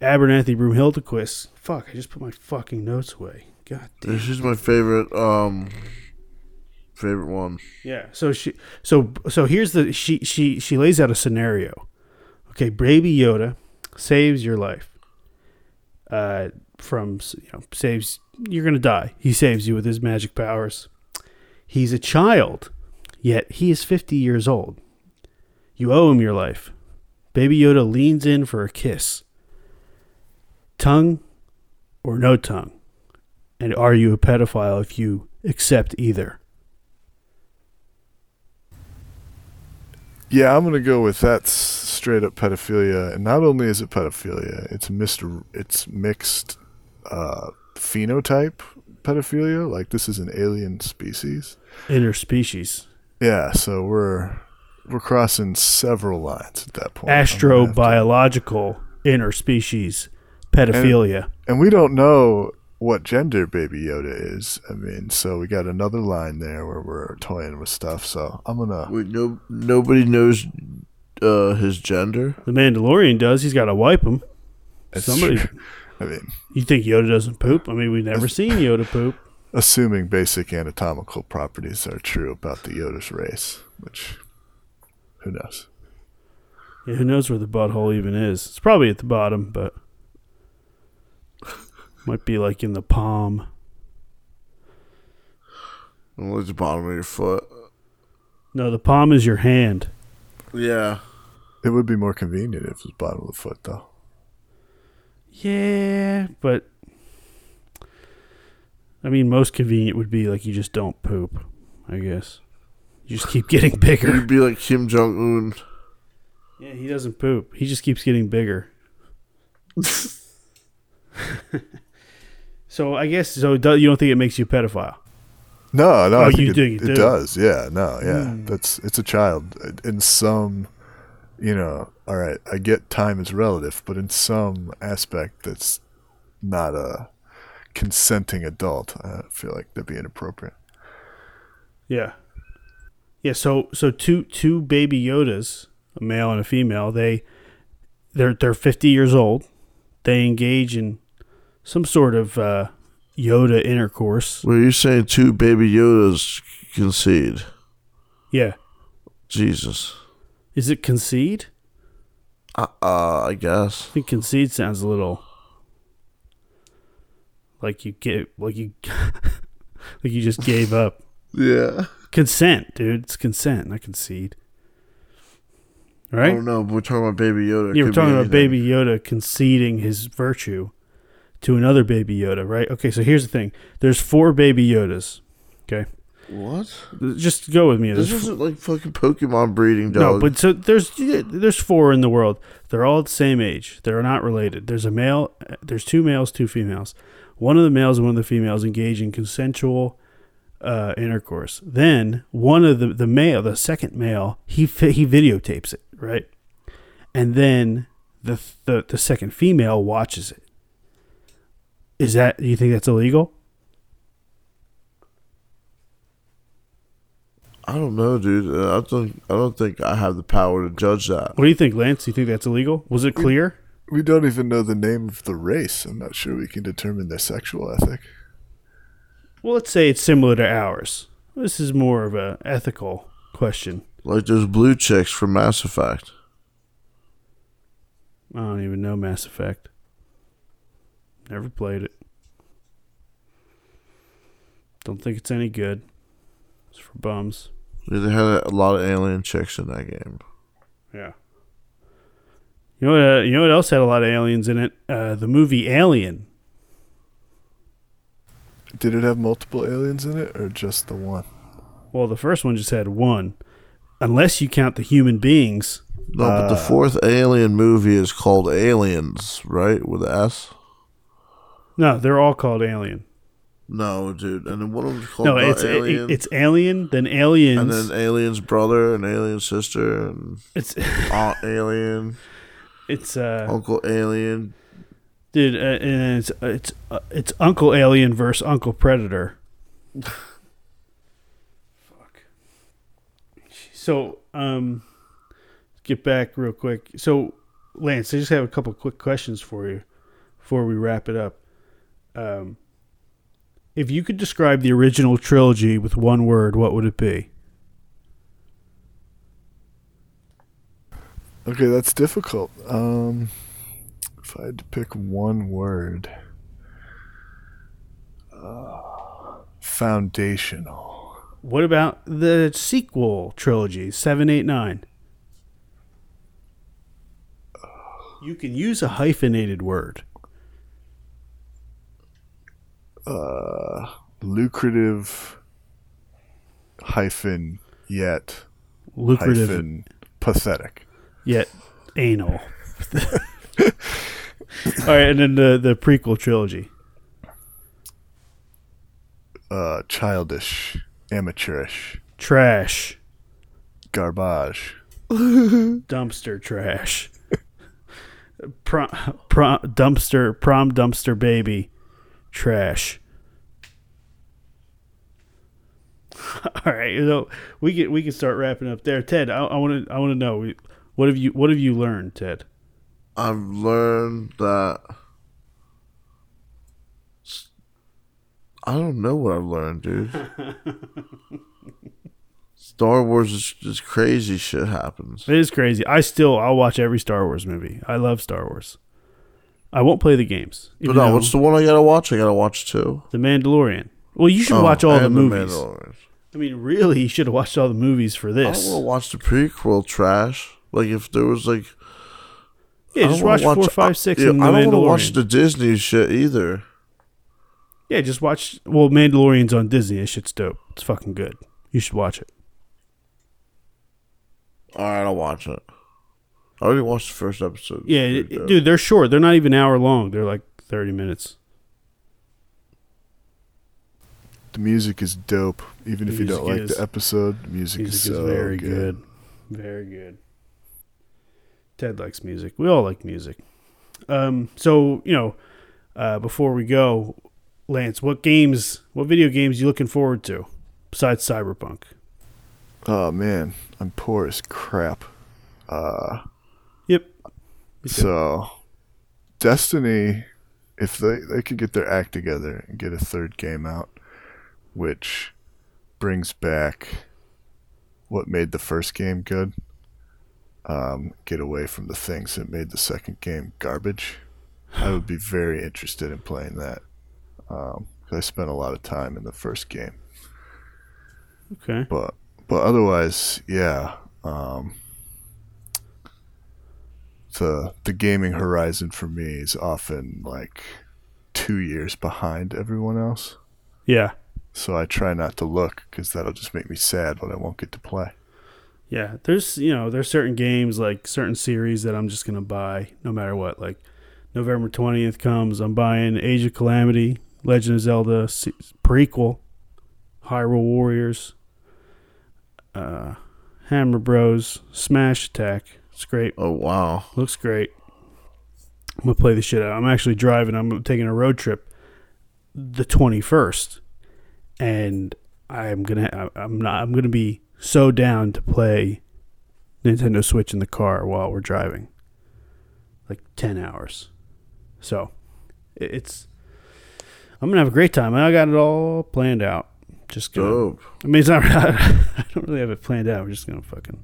Abernathy Broomhildequist. Fuck, I just put my fucking notes away. God damn.
This is my favorite. Um, favorite one.
Yeah. So she so so here's the she she she lays out a scenario. Okay, baby Yoda saves your life. Uh from you know saves you're to die. He saves you with his magic powers. He's a child, yet he is 50 years old. You owe him your life. Baby Yoda leans in for a kiss. Tongue or no tongue? And are you a pedophile if you accept either?
Yeah, I'm gonna go with that straight up pedophilia, and not only is it pedophilia, it's mixed, it's mixed uh, phenotype pedophilia. Like this is an alien species.
Interspecies.
Yeah, so we're we're crossing several lines at that point. I'm gonna have to-
astrobiological interspecies pedophilia.
and we don't know what gender Baby Yoda is. I mean, so we got another line there where we're toying with stuff. So I'm gonna.
Wait, no, nobody knows uh, his gender.
the Mandalorian does. He's got to wipe him.
it's
Somebody.
true. I mean,
You think Yoda doesn't poop? I mean, we've never seen Yoda poop.
assuming basic anatomical properties are true about the Yoda's race, which who knows?
Yeah, who knows where the butthole even is? It's probably at the bottom, but might be like in the palm.
Only the bottom of your foot.
No, the palm is your hand.
Yeah.
It would be more convenient if it was bottom of the foot, though.
Yeah, but I mean, most convenient would be like you just don't poop. I guess you just keep getting bigger.
You'd be like Kim Jong Un.
Yeah, he doesn't poop. He just keeps getting bigger. so I guess so. do- You don't think it makes you a pedophile?
No, no,
Oh,
I think
you
it,
do, you
it
do.
does. Yeah, no, yeah.
Hmm.
That's it's a child. In some, you know, all right. I get time is relative, but in some aspect, that's not a consenting adult. I feel like that'd be inappropriate.
Yeah. Yeah. So so two two baby Yodas, a male and a female. They they're they're fifty years old. They engage in some sort of uh, Yoda intercourse.
Were you're saying two baby Yodas concede?
Yeah.
Jesus.
Is it concede?
Uh, uh I guess.
I think concede sounds a little like you get like you like you just gave up.
Yeah.
Consent, dude. It's consent, not concede. Right?
I don't know, but we're talking about Baby Yoda.
Yeah, we're talking about. Baby Yoda conceding his virtue to another Baby Yoda, right? Okay, so here's the thing. There's four Baby Yodas. Okay,
What?
just go with me.
This
There's
isn't like fucking Pokemon breeding
no, but so there's there's four in the world. They're all the same age. They're not related. There's a male. There's two males, two females. One of the males and one of the females engage in consensual uh, intercourse. Then one of the the male, the second male, he he videotapes it, right? And then the the the second female watches it. Is that? Do you think that's illegal?
I don't know, dude. Uh, I don't. I don't think I have the power to judge that.
What do you think, Lance? Do you think that's illegal? Was it clear?
We don't even know the name of the race. I'm not sure we can determine their sexual ethic.
Well, let's say it's similar to ours. This is more of a ethical question.
Like those blue chicks from Mass Effect.
I don't even know Mass Effect. Never played it. Don't think it's any good. It's for bums.
Yeah, They had a lot of alien chicks in that game.
Yeah. You know what? Uh, you know what else had a lot of aliens in it? Uh, the movie Alien.
Did it have multiple aliens in it, or just the one?
Well, the first one just had one, unless you count the human beings.
No, but the
Uh,
fourth Alien movie is called Aliens, right? With an S.
No, they're all called Alien.
No, dude. And then one of them's called
No,
The
it's
Alien.
it's Alien, then Aliens.
and then Alien's brother and Alien's sister and
it's
Aunt Alien,
it's uh
Uncle Alien.
Dude, uh, and it's it's uh, it's Uncle Alien versus Uncle Predator. Fuck. So, um, get back real quick. So, Lance, I just have a couple quick questions for you before we wrap it up. Um, if you could describe the original trilogy with one word, what would it be?
Okay, that's difficult. Um, if I had to pick one word, uh, foundational.
What about the sequel trilogy, seven, eight, nine? You can use a hyphenated word.
Uh, lucrative hyphen yet
Lucrative
hyphen pathetic.
yet anal. All right, and then the the prequel trilogy.
Uh, childish, amateurish,
Trash,
garbage.
dumpster trash. prom, prom, dumpster, prom dumpster baby, trash. All right, so we can we can start wrapping up there. Ted, I want to I want to know what have you what have you learned, Ted?
I've learned that I don't know what I've learned, dude. Star Wars is just crazy shit happens.
It is crazy. I still I'll watch every Star Wars movie. I love Star Wars. I won't play the games.
But
even
no,
though
what's the one I gotta watch? I gotta watch two.
the Mandalorian? Well, you should
Oh,
watch all the
and
movies.
Mandalorian.
I mean, really, you should have watched all the movies for
I
this.
don't want to watch the prequel trash. Like if there was like,
yeah,
I
just
don't wanna
watch four, five, six,
yeah,
and the
I don't
Mandalorian.
want to watch the Disney shit either.
yeah, just watch. Well, Mandalorian's on Disney. That shit's dope. It's fucking good. You should watch it.
All right, I'll watch it. I already watched the first episode.
Yeah,
pretty
it-
dope.
dude, they're short. They're not even an hour long. They're like thirty minutes.
The music is dope. Even
The
if you don't
music
like
is-
the episode, the music,
Music
is
is
so
very
good.
good. Very good. Ted likes music. We all like music. Um, so you know, uh, before we go, Lance, what games, what video games you looking forward to besides Cyberpunk?
Oh man, I'm poor as crap. Uh,
Yep. Me too.
So Destiny, if they they could get their act together and get a third game out, which brings back what made the first game good. Um, get away from the things that made the second game garbage. I would be very interested in playing that. Um, I spent a lot of time in the first game.
Okay.
but but otherwise, yeah. Um, the the gaming horizon for me is often like two years behind everyone else.
Yeah.
So I try not to look because that'll just make me sad when I won't get to play.
Yeah, there's you know there's certain games like certain series that I'm just gonna buy no matter what. Like November twentieth comes, I'm buying Age of Calamity, Legend of Zelda prequel, Hyrule Warriors, uh, Hammer Bros, Smash Attack. It's great,
Oh wow.
looks great. I'm gonna play the shit out. I'm actually driving. I'm taking a road trip the twenty first, and I'm gonna. I'm not. I'm gonna be so down to play Nintendo Switch in the car while we're driving, like ten hours. So, it's. I'm gonna have a great time. I got it all planned out. Just.
Dope.
I mean, it's not. I don't really have it planned out. We're just gonna fucking.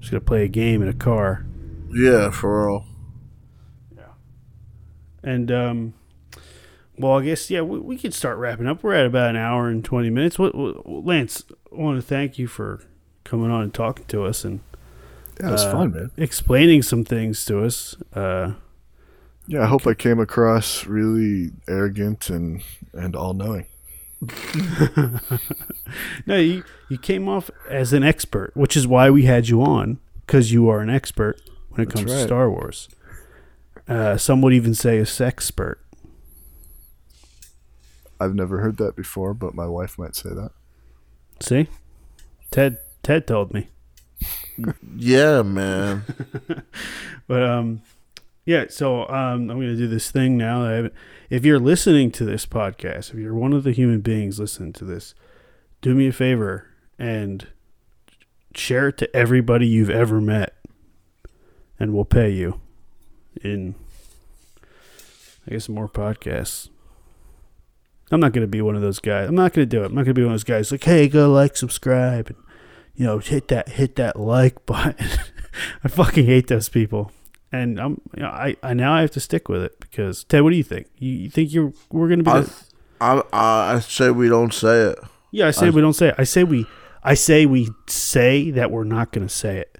Just gonna play a game in a car.
Yeah, for real. Yeah.
And um, well, I guess yeah, we, we could start wrapping up. We're at about an hour and twenty minutes. What, what Lance? I want to thank you for coming on and talking to us and
Yeah, it's
Uh,
fun, man.
explaining some things to us. Uh,
Yeah, I hope I came across really arrogant and and all knowing.
no, you you came off as an expert, which is why we had you on because you are an expert when it
That's
comes to. Star Wars. Uh, some would even say a sexpert.
I've never heard that before, but my wife might say that.
See, Ted Ted told me.
Yeah, man.
But um, yeah. So um, I'm going to do this thing now. If you're listening to this podcast, if you're one of the human beings listening to this, do me a favor and share it to everybody you've ever met, and we'll pay you in, I guess, more podcasts. I'm not going to be one of those guys. I'm not going to do it. I'm not going to be one of those guys like, hey, go like, subscribe, and you know, hit that hit that like button. I fucking hate those people, and I'm you know, I I now I have to stick with it because Ted, what do you think? You, you think you're we're gonna be?
I,
the-
I, I, I say we don't say it.
yeah, I say
I-
we don't say it. I say we I say we say that we're not gonna say it.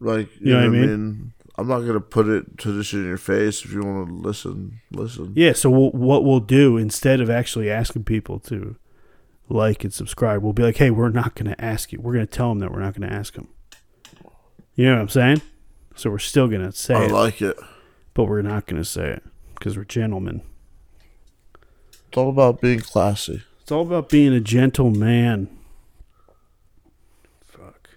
Like
You know what I mean?
mean? I'm not gonna put it to this in your face. If you want to listen, listen.
Yeah. So we'll, what we'll do instead of actually asking people to like and subscribe, we'll be like, hey, we're not gonna ask you. We're gonna tell them that we're not gonna ask them. You know what I'm saying? So we're still gonna say
I
it,
like it.
but we're not gonna say it because we're gentlemen.
It's all about being classy.
It's all about being a gentleman. Fuck.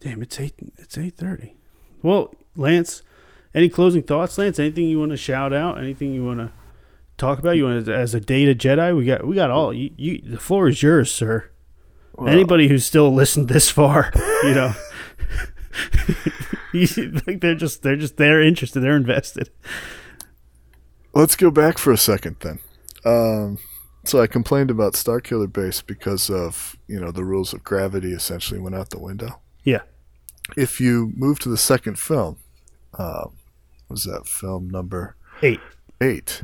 Damn, it's eight. It's eight thirty. Well, Lance, any closing thoughts, Lance? Anything you want to shout out? Anything you want to talk about? You want to, as a data Jedi? We got we got all. You, you the floor is yours, sir.
Well,
Anybody who's still listened this far, you know, you, like they're just they're just they're interested. They're invested.
Let's go back for a second then. Um, So I complained about Starkiller Base because of you know the rules of gravity essentially went out the window.
Yeah.
If you move to the second film, uh, was that film number
Eight.
eight?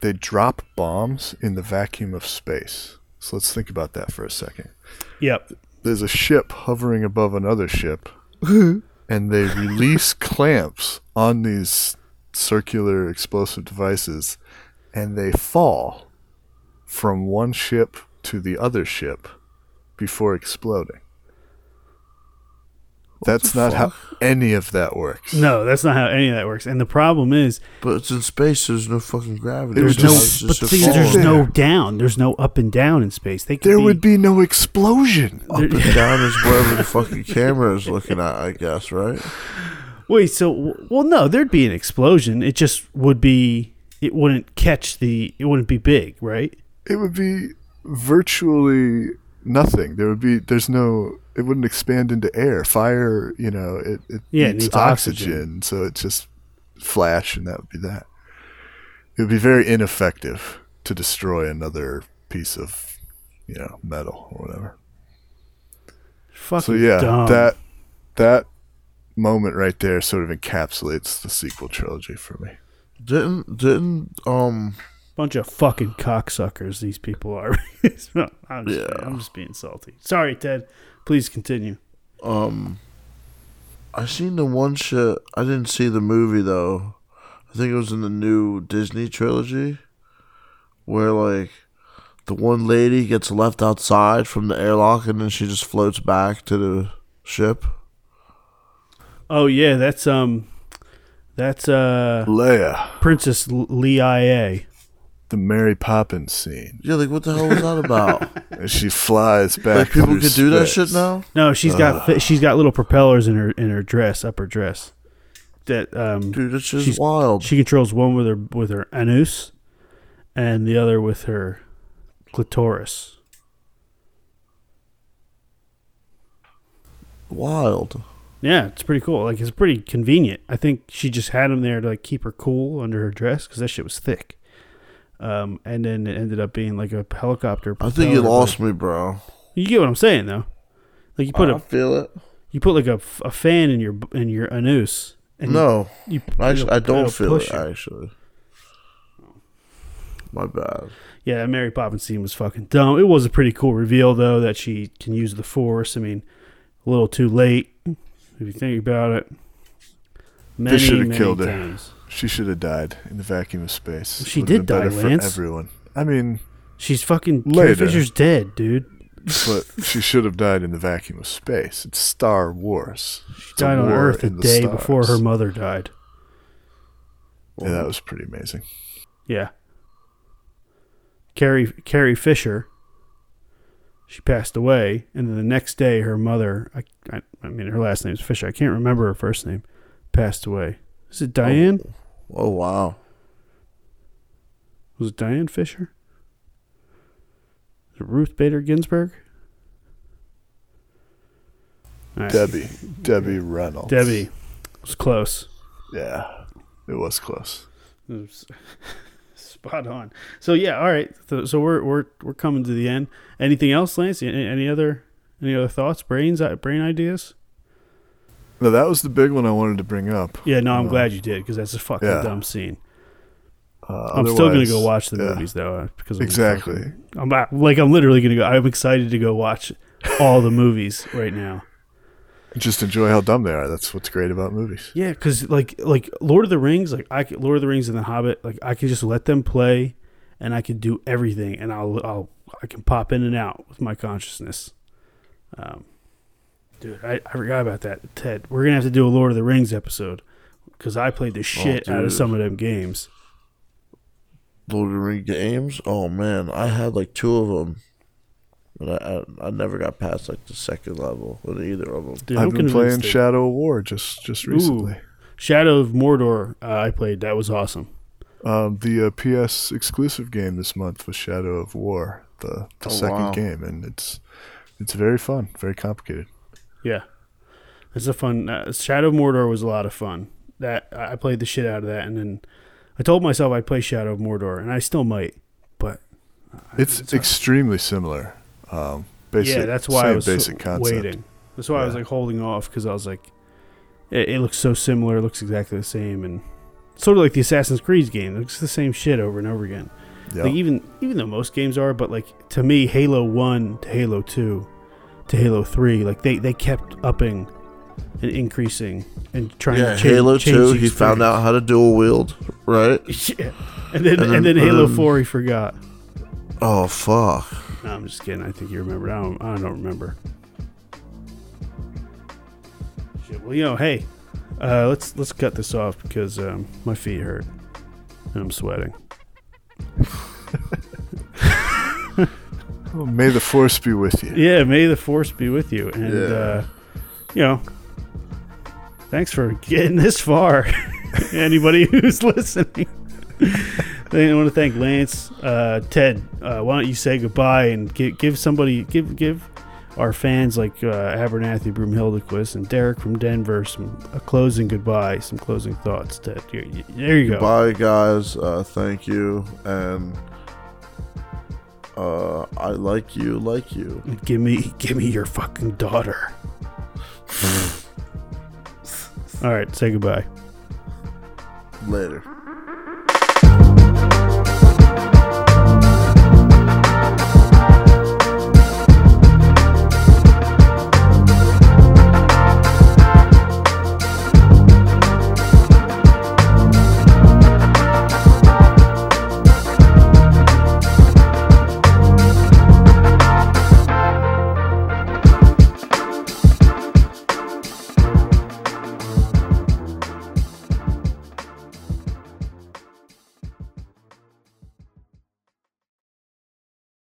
They drop bombs in the vacuum of space. So let's think about that for a second.
Yep.
There's a ship hovering above another ship, and they release clamps on these circular explosive devices, and they fall from one ship to the other ship before exploding. That's not how any of that works.
No, that's not how any of that works. And the problem is,
But it's in space. There's no fucking gravity.
There's
no, but thing there's
falling.
no down. There's no up and down in space. They
There
be,
would be no explosion.
Up and down is wherever the fucking camera is looking at. I guess right.
Wait, so well, no, there'd be an explosion. It just would be. It wouldn't catch the. It wouldn't be big, right?
It would be virtually nothing. There would be there's no it wouldn't expand into air. Fire, you know, it, it
Yeah, it
needs,
needs
oxygen,
oxygen.
so it just flash and that would be that. It would be very ineffective to destroy another piece of, you know, metal or whatever.
Fucking
So yeah,
dumb.
that that moment right there sort of encapsulates the sequel trilogy for me.
Didn't didn't um
bunch of fucking cocksuckers. These people are. No, I'm, just,
Yeah.
I'm just being salty. Sorry, Ted. Please continue.
um I seen the one shit. I didn't see the movie though. I think it was in the new Disney trilogy, where like the one lady gets left outside from the airlock and then she just floats back to the ship.
Oh yeah, that's um, that's uh,
Leia,
Princess Leia.
The Mary Poppins scene.
Yeah, like what the hell was that about?
As she flies back.
like people
through
could do that shit now.
No, she's got fi- she's got little propellers in her in her dress, upper dress. That um,
Dude, it's just wild.
she controls one with her with her anus, and the other with her clitoris.
wild.
Yeah, it's pretty cool. Like it's pretty convenient. I think she just had him there to like keep her cool under her dress because that shit was thick. Um, and then it ended up being like a helicopter.
I think you lost me, bro.
You get what I'm saying, though. Like you put
I
a
feel it.
you put like a, a fan in your in your anus. And
No,
you,
actually,
it'll-
I don't feel it. Actually, my bad.
Yeah, Mary Poppins scene was fucking dumb. It was a pretty cool reveal though that she can use the Force. I mean, a little too late if you think about it. Many,
should've
many
killed her. She should have died in the vacuum of space.
She
Would've
did die, Lance.
everyone. I mean,
She's fucking Carrie Fisher's dead, dude.
but she should have died in the vacuum of space. It's Star Wars.
She
It's
died on Earth a day before her mother died.
Yeah, that was pretty amazing.
Yeah. Carrie Carrie Fisher. She passed away, and then the next day, her mother. I, I, I mean, her last name is Fisher. I can't remember her first name. Passed away. Is it Diane?
Oh, oh wow.
Was it Diane Fisher? Is it Ruth Bader Ginsburg? Right.
Debbie. Debbie Reynolds.
Debbie was close.
Yeah, it was close.
It was Spot on. So yeah, all right. So, so we're we're we're coming to the end. Anything else, Lance? Any, any other any other thoughts? Brains brain ideas?
No, that was the big one I wanted to bring up.
Yeah, no, I'm
Uh,
glad you did because that's a fucking
yeah.
dumb scene.
Uh,
I'm still gonna go watch the
yeah,
movies though uh, because I'm
Exactly.
fucking- I'm not, like I'm literally gonna go. I'm excited to go watch all the movies right now.
Just enjoy how dumb they are. That's what's great about movies.
Yeah, because like like Lord of the Rings, like I could, Lord of the Rings and the Hobbit, like I could just let them play, and I could do everything, and I'll I'll I can pop in and out with my consciousness. Um, dude, I, I forgot about that, Ted. We're gonna have to do a Lord of the Rings episode because I played the shit out of some of them games.
Lord of the Rings games. Oh man, I had like two of them, but I, I I never got past like the second level with either of them.
Dude,
I've
I'm
been playing
convinced that-
Shadow of War just just recently.
Shadow of Mordor. Uh, I played. That was awesome.
Um, the uh, PS exclusive game this month was Shadow of War, the, the
Oh,
second
wow.
game, and it's it's very fun, very complicated.
Yeah, it's a fun. Uh, Shadow of Mordor was a lot of fun. That I played the shit out of that, and then I told myself I'd play Shadow of Mordor, and I still might, but
It's
It's a-
extremely similar. Um, basic,
yeah, that's why I was
basic concept.
waiting. That's why I was like holding off because I was like, it, it looks so similar. It looks exactly the same, and sort of like the Assassin's Creed game. It looks the same shit over and over again.
Yeah.
Like even even though most games are, but like to me, Halo One to Halo Two to Halo Three, like they they kept upping and increasing and trying
Yeah,
to change,
Halo
change
Two. He found out how to dual wield, right?
yeah. And then and
And
then,
then,
Halo
um,
Four he forgot.
Oh fuck!
No, I'm just kidding. I think you remember. I don't. I don't remember. Shit. Well, you know, hey, uh, let's let's cut this off because um, my feet hurt and I'm sweating.
Well, may the force be with you.
Yeah, may the force be with you, and
Yeah.
uh, you know, thanks for getting this far. Anybody who's listening, I want to thank Lance, uh, Ted. Uh, why don't you say goodbye and give give somebody give give our fans like uh, Abernathy Broomhildequist and Derek from Denver some a closing goodbye, some closing thoughts. Ted, you- there you go.
Bye, guys. Uh, thank you, and uh, I like you, like you.
Give me give me your fucking daughter. All right, say goodbye.
Later.